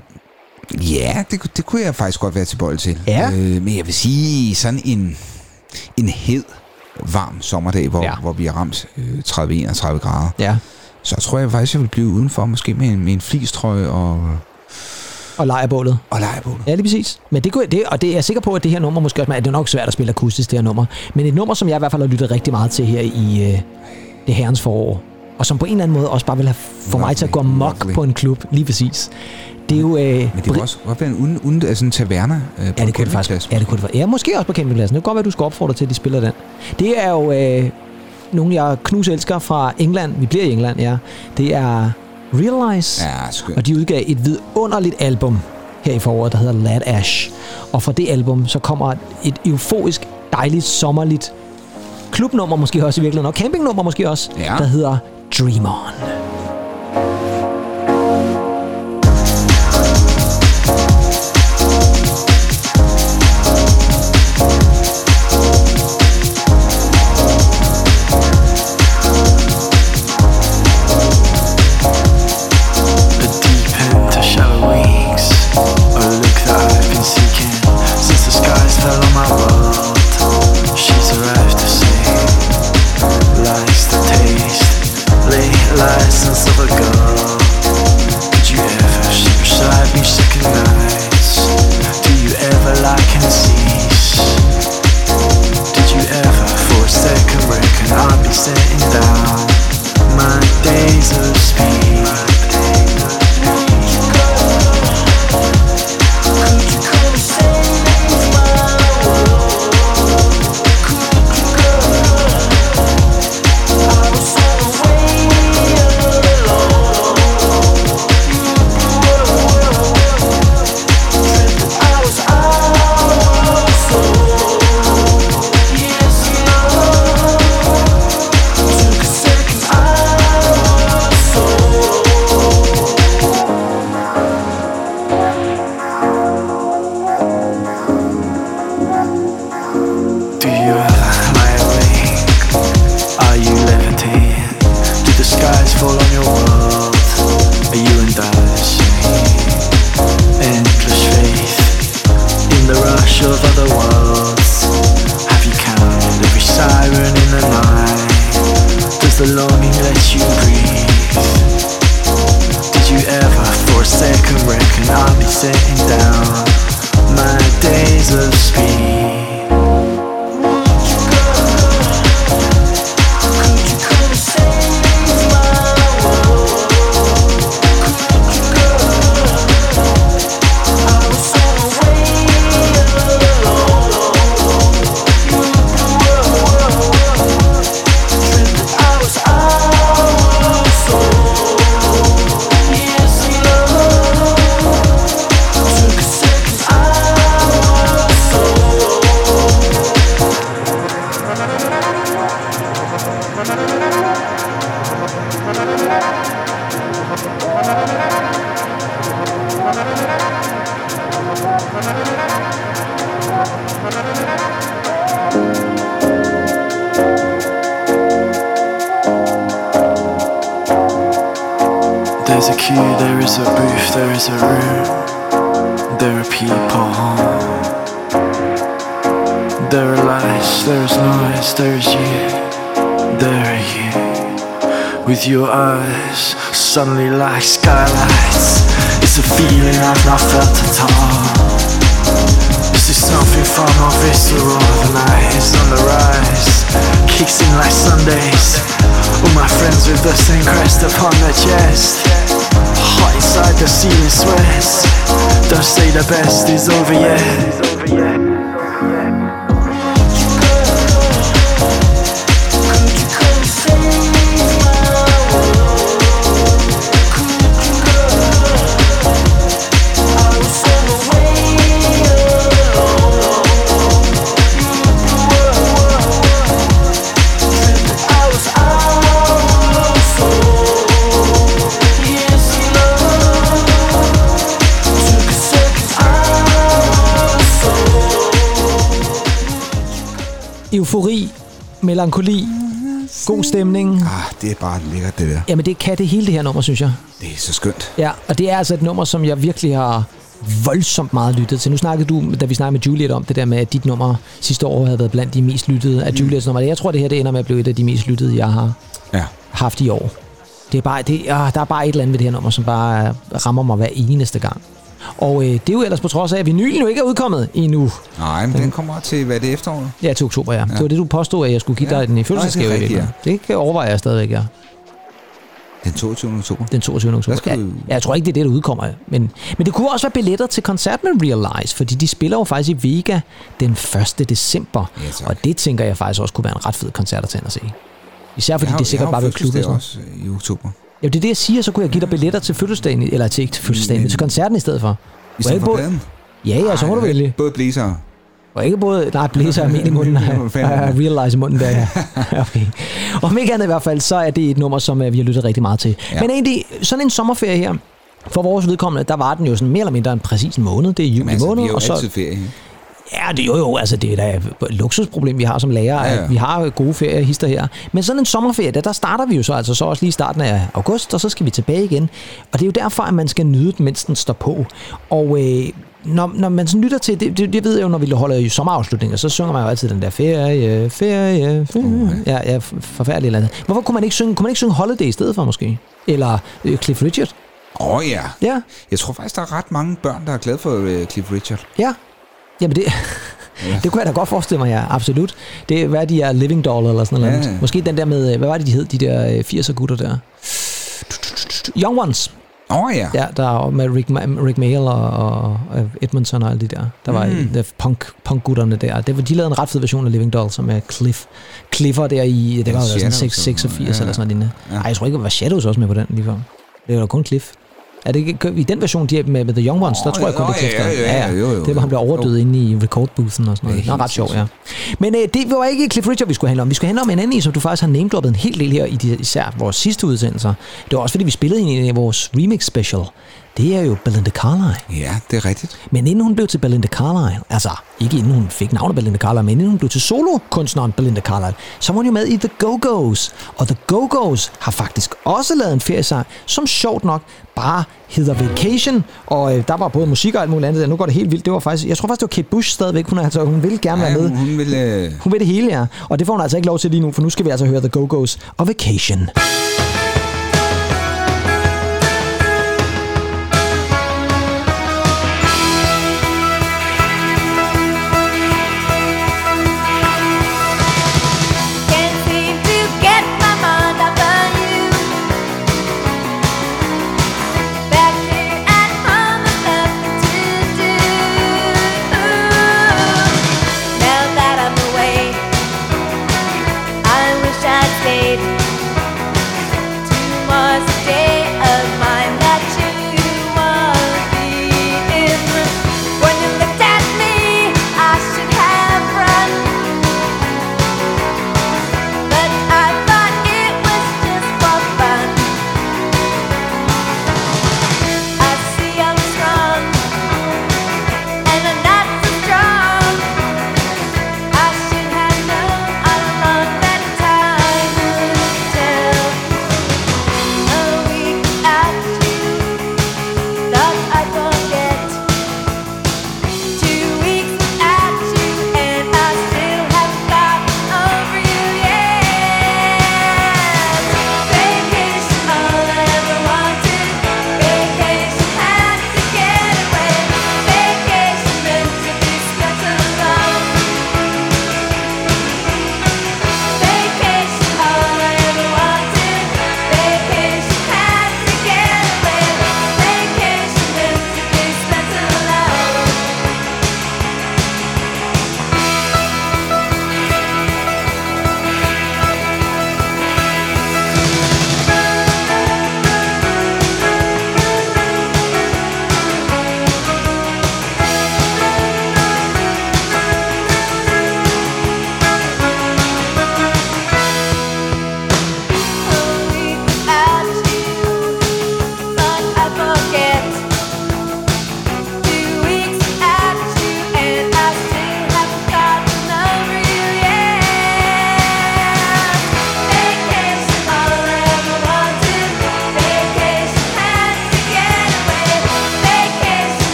ja, det, kunne- det kunne jeg faktisk godt være tilbøjelig til. Ja. Øh, men jeg vil sige, sådan en, en hed, varm sommerdag, hvor, ja. hvor vi har ramt øh, 30-31 grader, Ja. så tror jeg faktisk, jeg vil blive udenfor, måske med en, med en flistrøje og, Og lejrebålet. og lejrebål. Ja, lige præcis. Men det, kunne, det, og det er jeg sikker på, at det her nummer måske også, det er nok svært at spille akustisk, det her nummer, men et nummer, som jeg i hvert fald har lyttet rigtig meget til her i øh, det herrens forår, og som på en eller anden måde også bare vil have få mig til at gå Lovely. på en klub, lige præcis. Det er jo... Øh, Men det var også godt være en uden, uden altså en taverna øh, på Ja, det kunne det faktisk. Ja, det kunne det være. Ja, måske også på campingpladsen. Det kan godt være, at du skal opfordre til, at de spiller den. Det er jo øh, nogle, jeg knus elsker fra England. Vi bliver i England, ja. Det er Realize. Ja, skønt. Og de udgav et vidunderligt album her i foråret, der hedder Lad Ash. Og fra det album, så kommer et euforisk, dejligt, sommerligt klubnummer måske også i virkeligheden, og campingnummer måske også, Ja. der hedder Dream On. Jesus be melankoli, god stemning. Ah, det er bare lækkert, det der. Jamen det kan det hele det her nummer, synes jeg. Det er så skønt. Ja, og det er altså et nummer, som jeg virkelig har voldsomt meget lyttet til. Nu snakkede du, da vi snakkede med Juliet om det der med, at dit nummer sidste år havde været blandt de mest lyttede af Juliets nummer. Jeg tror, det her det ender med at blive et af de mest lyttede, jeg har Ja. haft i år. Det er bare, det, ah, der er bare et eller andet ved det her nummer, som bare øh, rammer mig hver eneste gang. Og øh, det er jo ellers på trods af, at vinylen jo ikke er udkommet endnu. Nej, men den kommer til, hvad er det efteråret? Ja, til oktober, ja. ja. Det var det, du påstod, at jeg skulle give Ja. dig den i Nej, fødselsdagsgave. det rigtigt, virkeligheden. Det kan overveje jeg stadigvæk, ja. Den 22. oktober. Den 22. oktober. skal Ja, du- jeg tror ikke, det er det, der udkommer. Men, men det kunne også være billetter til koncert med Realize, fordi de spiller jo faktisk i Vega den 1. december. Ja, tak. og det tænker jeg faktisk også kunne være en ret fed koncert at tage og se. Især fordi Jeg har- det sikkert jeg bare vil klubbe. sådan også i oktober. Ja, det er det, jeg siger. Så kunne jeg give dig billetter til fødselsdagen, eller til ikke til fødselsdagen, men til koncerten i stedet for. I stedet for pladen? Ja, ja, så må du vælge. Både blæser. Og ikke både, nej, blæser og men i munden, og fanden? realize i munden der, ja. okay. Om ikke andet i hvert fald, så er det et nummer, som øh, vi har lyttet rigtig meget til. Ja. Men egentlig, sådan en sommerferie her, for vores vedkommende, der var den jo sådan mere eller mindre en præcis måned. Det er juli altså, vi måned. er jo og så, altid ferie. Ja, det er jo jo, altså det er da et luksusproblem, vi har som lærer, ja. ja. at vi har gode feriehister her. Men sådan en sommerferie, der, der starter vi jo så altså så også lige i starten af august, og så skal vi tilbage igen. Og det er jo derfor, at man skal nyde den, mens den står på. Og øh, når, når man sådan lytter til, det, det, det ved jeg jo, når vi holder i sommerafslutninger, så synger man jo altid den der ferie, ferie, ferie. Ja, ja, f- forfærdeligt eller andet. Hvorfor kunne man ikke synge, kunne man ikke synge Holiday i stedet for måske? Eller øh, Cliff Richard? Åh oh, ja. Ja, Jeg tror faktisk, der er ret mange børn, der er glade for uh, Cliff Richard. ja. Jamen det, det kunne jeg da godt forestille mig, ja, absolut. Det er, hvad de er, Living Doll eller sådan noget. Ja. Ja. Måske den der med, hvad var det, de hed, de der øh, 80'er gutter der? Young Ones. Åh oh, ja. Ja, der er med Rick, Rick Mail og, og, og Edmondson og alle de der. Der var Mm. de punk, punk-gutterne der. Det var, de lavede en ret fed version af Living Doll, som er Cliff. Cliffer der i, det var jo sådan Shadows 6, og- 86 ja, eller sådan noget lignende. ja. Nej, jeg tror ikke, det var Shadows også med på den lige før. Det var kun Cliff. Er det ikke i den version, de er med, med The Young Ones, der Åh, tror jeg kun, ja, det er Cliff. ja, der. ja, ja, jo, jo, Det var, han blev overdød inde i recordboothen og sådan noget. Ja, Nå, ret sjovt, ja. Men øh, det var ikke Cliff Richard, vi skulle handle om. Vi skulle handle om en anden en, som du faktisk har namedroppet en hel del her i de, især vores sidste udsendelser. Det var også fordi, vi spillede en i vores remix special. Det er jo Belinda Carlisle. Ja, det er rigtigt. Men inden hun blev til Belinda Carlisle, altså ikke inden hun fik navnet Belinda Carlisle, men inden hun blev til solokunstneren Belinda Carlisle, så var hun jo med i The Go-Go's. Og The Go-Go's har faktisk også lavet en feriesang, som sjovt nok bare hedder Vacation. Og øh, der var både musik og alt muligt andet. Nu går det helt vildt. Det var faktisk, jeg tror faktisk, det var Kate Bush stadigvæk. Hun, er, altså, hun ville gerne Ja, være med. hun, vil... Øh, Hun vil det hele, ja. Og det får hun altså ikke lov til lige nu, for nu skal vi altså høre The Go-Go's og Vacation. Can't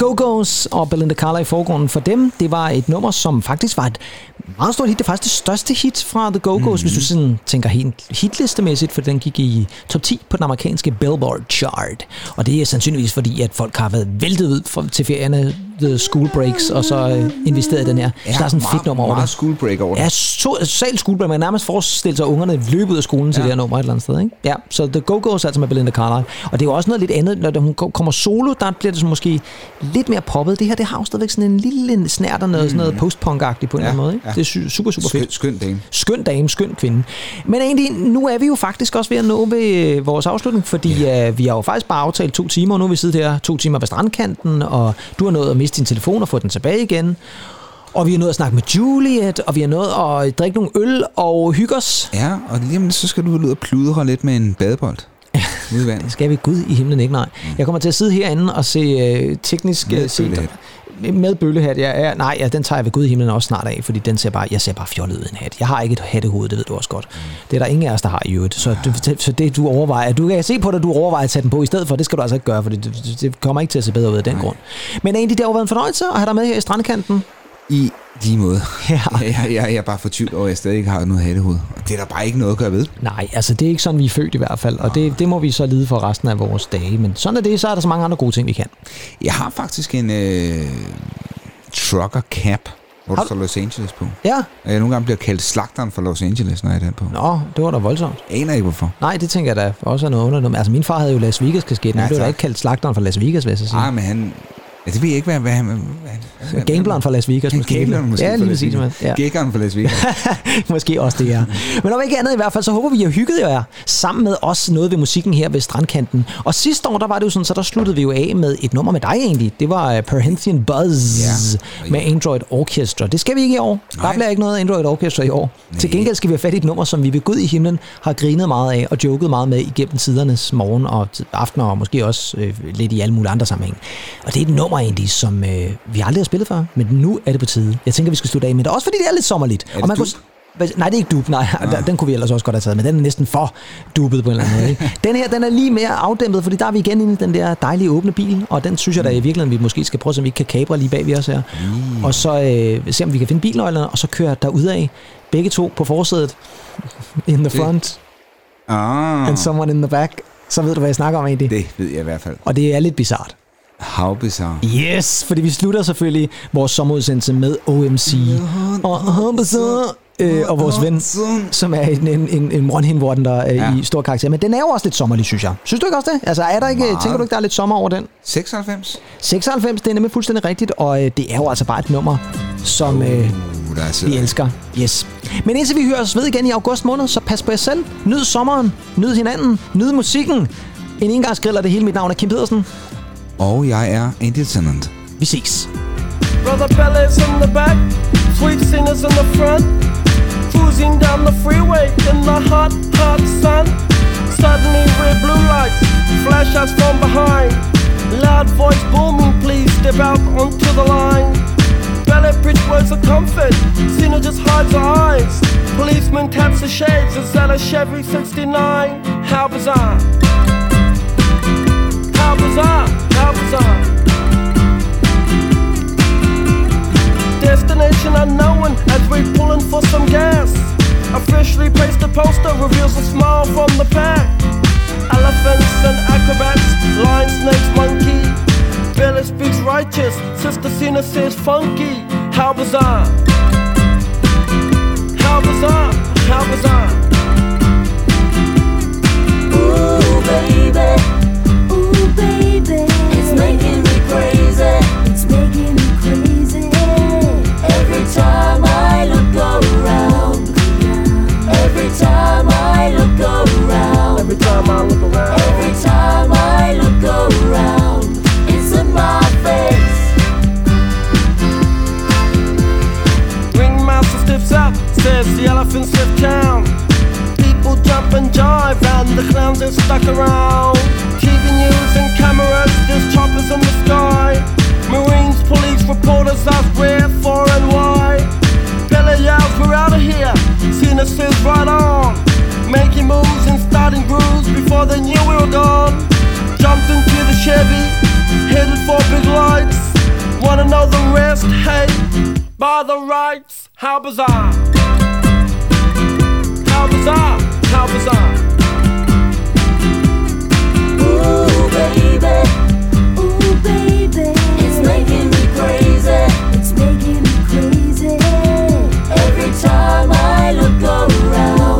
Go-Go's og Belinda Carla i forgrunden for dem, det var et nummer, som faktisk var et meget stort hit. Det er faktisk det største hit fra The Go-Go's, mm. hvis du sådan tænker helt hitlistemæssigt, for den gik i top 10 på den amerikanske Billboard chart. Og det er sandsynligvis fordi, at folk har været væltet ud for, til ferierne, the school breaks, og så øh, investeret i den her. Så der er sådan et fedt nummer over meget det. school break over det. Ja, så, social school break. Man kan nærmest forestille sig, at ungerne løb ud af skolen til Ja. det her nummer et eller andet sted. Ikke? Ja, så The Go-Go's altså med Belinda Carlisle. Og det er jo også noget lidt andet, når hun ko- kommer solo, der bliver det så måske lidt mere poppet. Det her, det har jo stadigvæk sådan en lille snært og noget, sådan noget postpunk-agtigt på en Ja, eller anden måde. Ikke? ja. Det er super, super fedt. Skøn, skøn dame. Skøn dame, skøn kvinde. Men egentlig, nu er vi jo faktisk også ved at nå ved øh, vores afslutning, fordi øh, vi har jo faktisk bare aftalt to timer, og nu er vi siddet her to timer ved strandkanten, og du har nået at miste din telefon og få den tilbage igen. Og vi har nået at snakke med Juliet, og vi har nået at drikke nogle øl og hygge os. Ja, og lige om lidt, så skal du ud og pludre lidt med en badebold. Ude i vandet. Det skal vi Gud i himlen ikke, nej. Jeg kommer til at sidde herinde og se øh, teknisk Med øh, bøllehat. Med bøllehat, ja, ja. Nej, ja, den tager jeg ved Gud i himlen også snart af, fordi den ser bare, jeg ser bare fjollet ud i en hat. Jeg har ikke et hattehoved, det ved du også godt. Det er der ingen af os, der har i øvrigt. Så, du, så det du overvejer, du kan se på dig, at du overvejer at tage den på i stedet for, det skal du altså ikke gøre, for det, det, kommer ikke til at se bedre ud af den grund. Men egentlig, det har jo været en fornøjelse at have dig med her i strandkanten. I lige måde. Ja. Jeg, jeg, jeg er bare fortvivlet over, at jeg stadig ikke har noget hattehoved. Og det er der bare ikke noget at gøre ved. Nej, altså det er ikke sådan, vi er født i hvert fald, og det, det må vi så lide for resten af vores dage. Men sådan er det, så er der så mange andre gode ting, vi kan. Jeg har faktisk en øh, trucker cap, hvor der står Los Angeles på. Ja. Og jeg nogle gange bliver kaldt slagteren for Los Angeles, når jeg er den på. Nå, det var da voldsomt. Jeg aner ikke, hvorfor. Nej, det tænker jeg da også er noget underligt. Altså, min far havde jo Las Vegas kasket, men Ja, det var da ikke kaldt slagteren for Las Vegas, vil jeg så sige. Nej, men han... Ja, det ved jeg ikke, hvad, hvad, hvad, hvad, Gambleren for Las Vegas, måske. Gambleren måske Ja, lige præcis. Ja. Gækkeren for Las Vegas. Måske også det, ja. Men om ikke andet i hvert fald, så håber vi, at I har hygget jer sammen med os noget ved musikken her ved Strandkanten. Og sidste år, der var det jo sådan, så der sluttede vi jo af med et nummer med dig egentlig. Det var uh, Perhentian Buzz Ja. med Android Orchestra. Det skal vi ikke i år. Der Nej. bliver ikke noget Android Orchestra i år. Til gengæld skal vi have fat i et nummer, som vi ved Gud i himlen har grinet meget af og joket meget med igennem tidernes morgen og aftener og måske også øh, lidt i alle mulige andre sammenhæng. Og det er et nummer egentlig, som øh, vi aldrig har spillet før, men nu er det på tide. Jeg tænker, vi skal slutte af med det. Også fordi det er lidt sommerligt. Er det og man kunne, dub? Hvad- Nej, det er ikke dub, nej. Ah. Den kunne vi ellers også godt have taget, men den er næsten for dubbet på en eller anden måde. Ikke? Den her, den er lige mere afdæmpet, fordi der er vi igen inde i den der dejlige åbne bil, og den synes jeg da i virkeligheden, vi måske skal prøve, så vi ikke kan kabre lige bag ved os her. Mm. Og så øh, se, om vi kan finde bilnøglerne, og så køre derudad, begge to på forsædet, in the front, Ah, and someone in the back. Så ved du, hvad jeg snakker om egentlig. det ved jeg i hvert fald. Og det er lidt bizart. How bizarre. Yes, fordi vi slutter selvfølgelig vores sommerudsendelse med OMC. Og, bizarre, øh, og vores ven, som er en, en, en, en one-hit der er Ja. i stor karakter. Men den er jo også lidt sommerlig, synes jeg. Synes du ikke også det? Altså, er der ikke, Meget. tænker du ikke, der er lidt sommer over den? 96? 96, det er nemlig fuldstændig rigtigt, og øh, det er jo altså bare et nummer, som øh, Uh, er vi elsker. Yes. Men indtil vi høres ved igen i august måned, så pas på jer selv. Nyd sommeren, nyd hinanden, nyd musikken. En engangsgrill er det hele. Mit navn er Kim Pedersen. Og jeg er Andy Tennant. Vi ses. Brother Bella's in the back, sweet singers in the front. Cruising down the freeway in the hot, hot sun. Suddenly, red blue lights flash us from behind. Loud voice booming, please step out onto the line. Bella Bridge words of comfort, Cena just hides her eyes. Policeman taps the shades, is that a Chevy 69? How bizarre! Bizarre! How bizarre! Destination unknown as we pulling for some gas. Officially placed a poster reveals a smile from the pack. Elephants and acrobats, lion, snakes, monkey. Billy speaks righteous, Sister Cena says funky. How bizarre! How bizarre! How bizarre! Ooh, baby. Around. Every time I look around. Every time I look around. It's in my face. Ringmaster stiffs up, says the elephants left town. People jump and jive, and the clowns are stuck around. TV news and cameras, there's choppers in the sky. Marines, police, reporters ask where, for, and why. Bella yells, we're out of here. Cena says, right on making moves and starting grooves before they knew we were gone. Jumped into the Chevy, headed for big lights. Wanna know the rest? Hey, by the rights, how bizarre! How bizarre! How bizarre! Ooh, baby, ooh, baby, it's making me crazy. It's making me crazy. Every time I look around.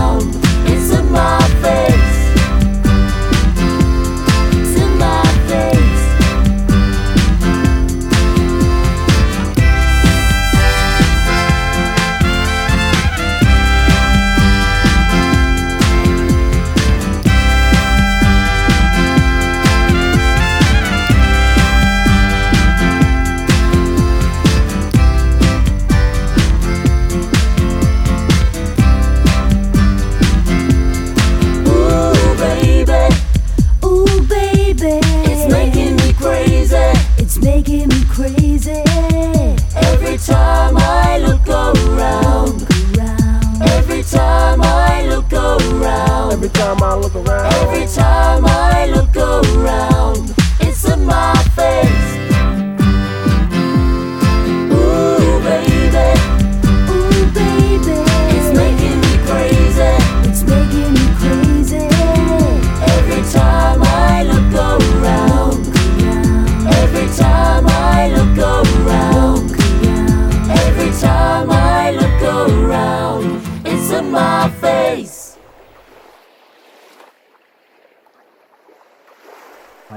Time I look around. Every time I look around. Every time I look around. It's in my face.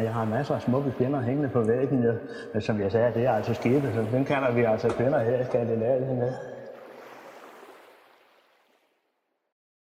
Jeg har masser af smukke kvinder hængende på væggen, ja. som jeg sagde, det er altså skibe, så dem kalder vi altså kvinder her i Skandinavien. Ja.